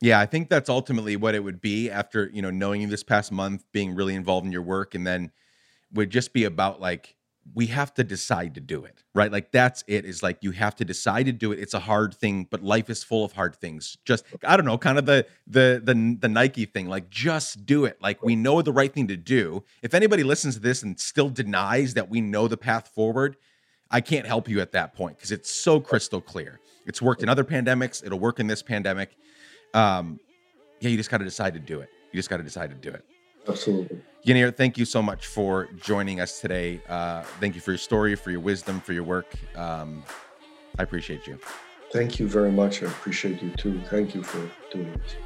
Yeah, I think that's ultimately what it would be after, you know, knowing you this past month, being really involved in your work, and then would just be about like we have to decide to do it, right? Like that's it is like you have to decide to do it. It's a hard thing, but life is full of hard things. Just I don't know, kind of the the the the Nike thing, like just do it. Like we know the right thing to do. If anybody listens to this and still denies that we know the path forward, I can't help you at that point because it's so crystal clear. It's worked in other pandemics, it'll work in this pandemic. Um yeah, you just got to decide to do it. You just got to decide to do it. Absolutely. Yaneer, thank you so much for joining us today. Uh, thank you for your story, for your wisdom, for your work. Um, I appreciate you. Thank you very much. I appreciate you too. Thank you for doing this.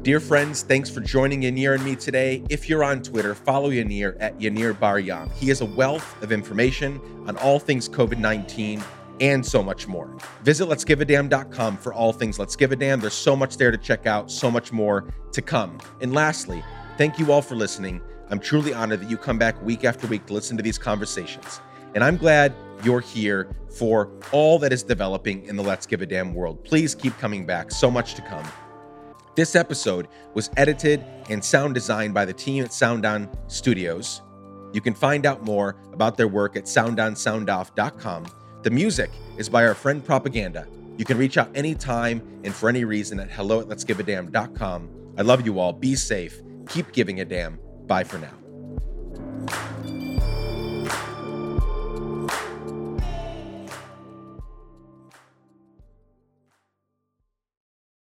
Dear friends, thanks for joining Yaneer and me today. If you're on Twitter, follow Yaneer at Yaneer Bar-Yam. He has a wealth of information on all things COVID 19 and so much more. Visit letsgiveadamn.com for all things Let's Give a Damn. There's so much there to check out, so much more to come. And lastly, thank you all for listening. I'm truly honored that you come back week after week to listen to these conversations. And I'm glad you're here for all that is developing in the Let's Give a Damn world. Please keep coming back, so much to come. This episode was edited and sound designed by the team at Sound On Studios. You can find out more about their work at soundonsoundoff.com the music is by our friend Propaganda. You can reach out anytime and for any reason at hello at I love you all. Be safe. Keep giving a damn. Bye for now.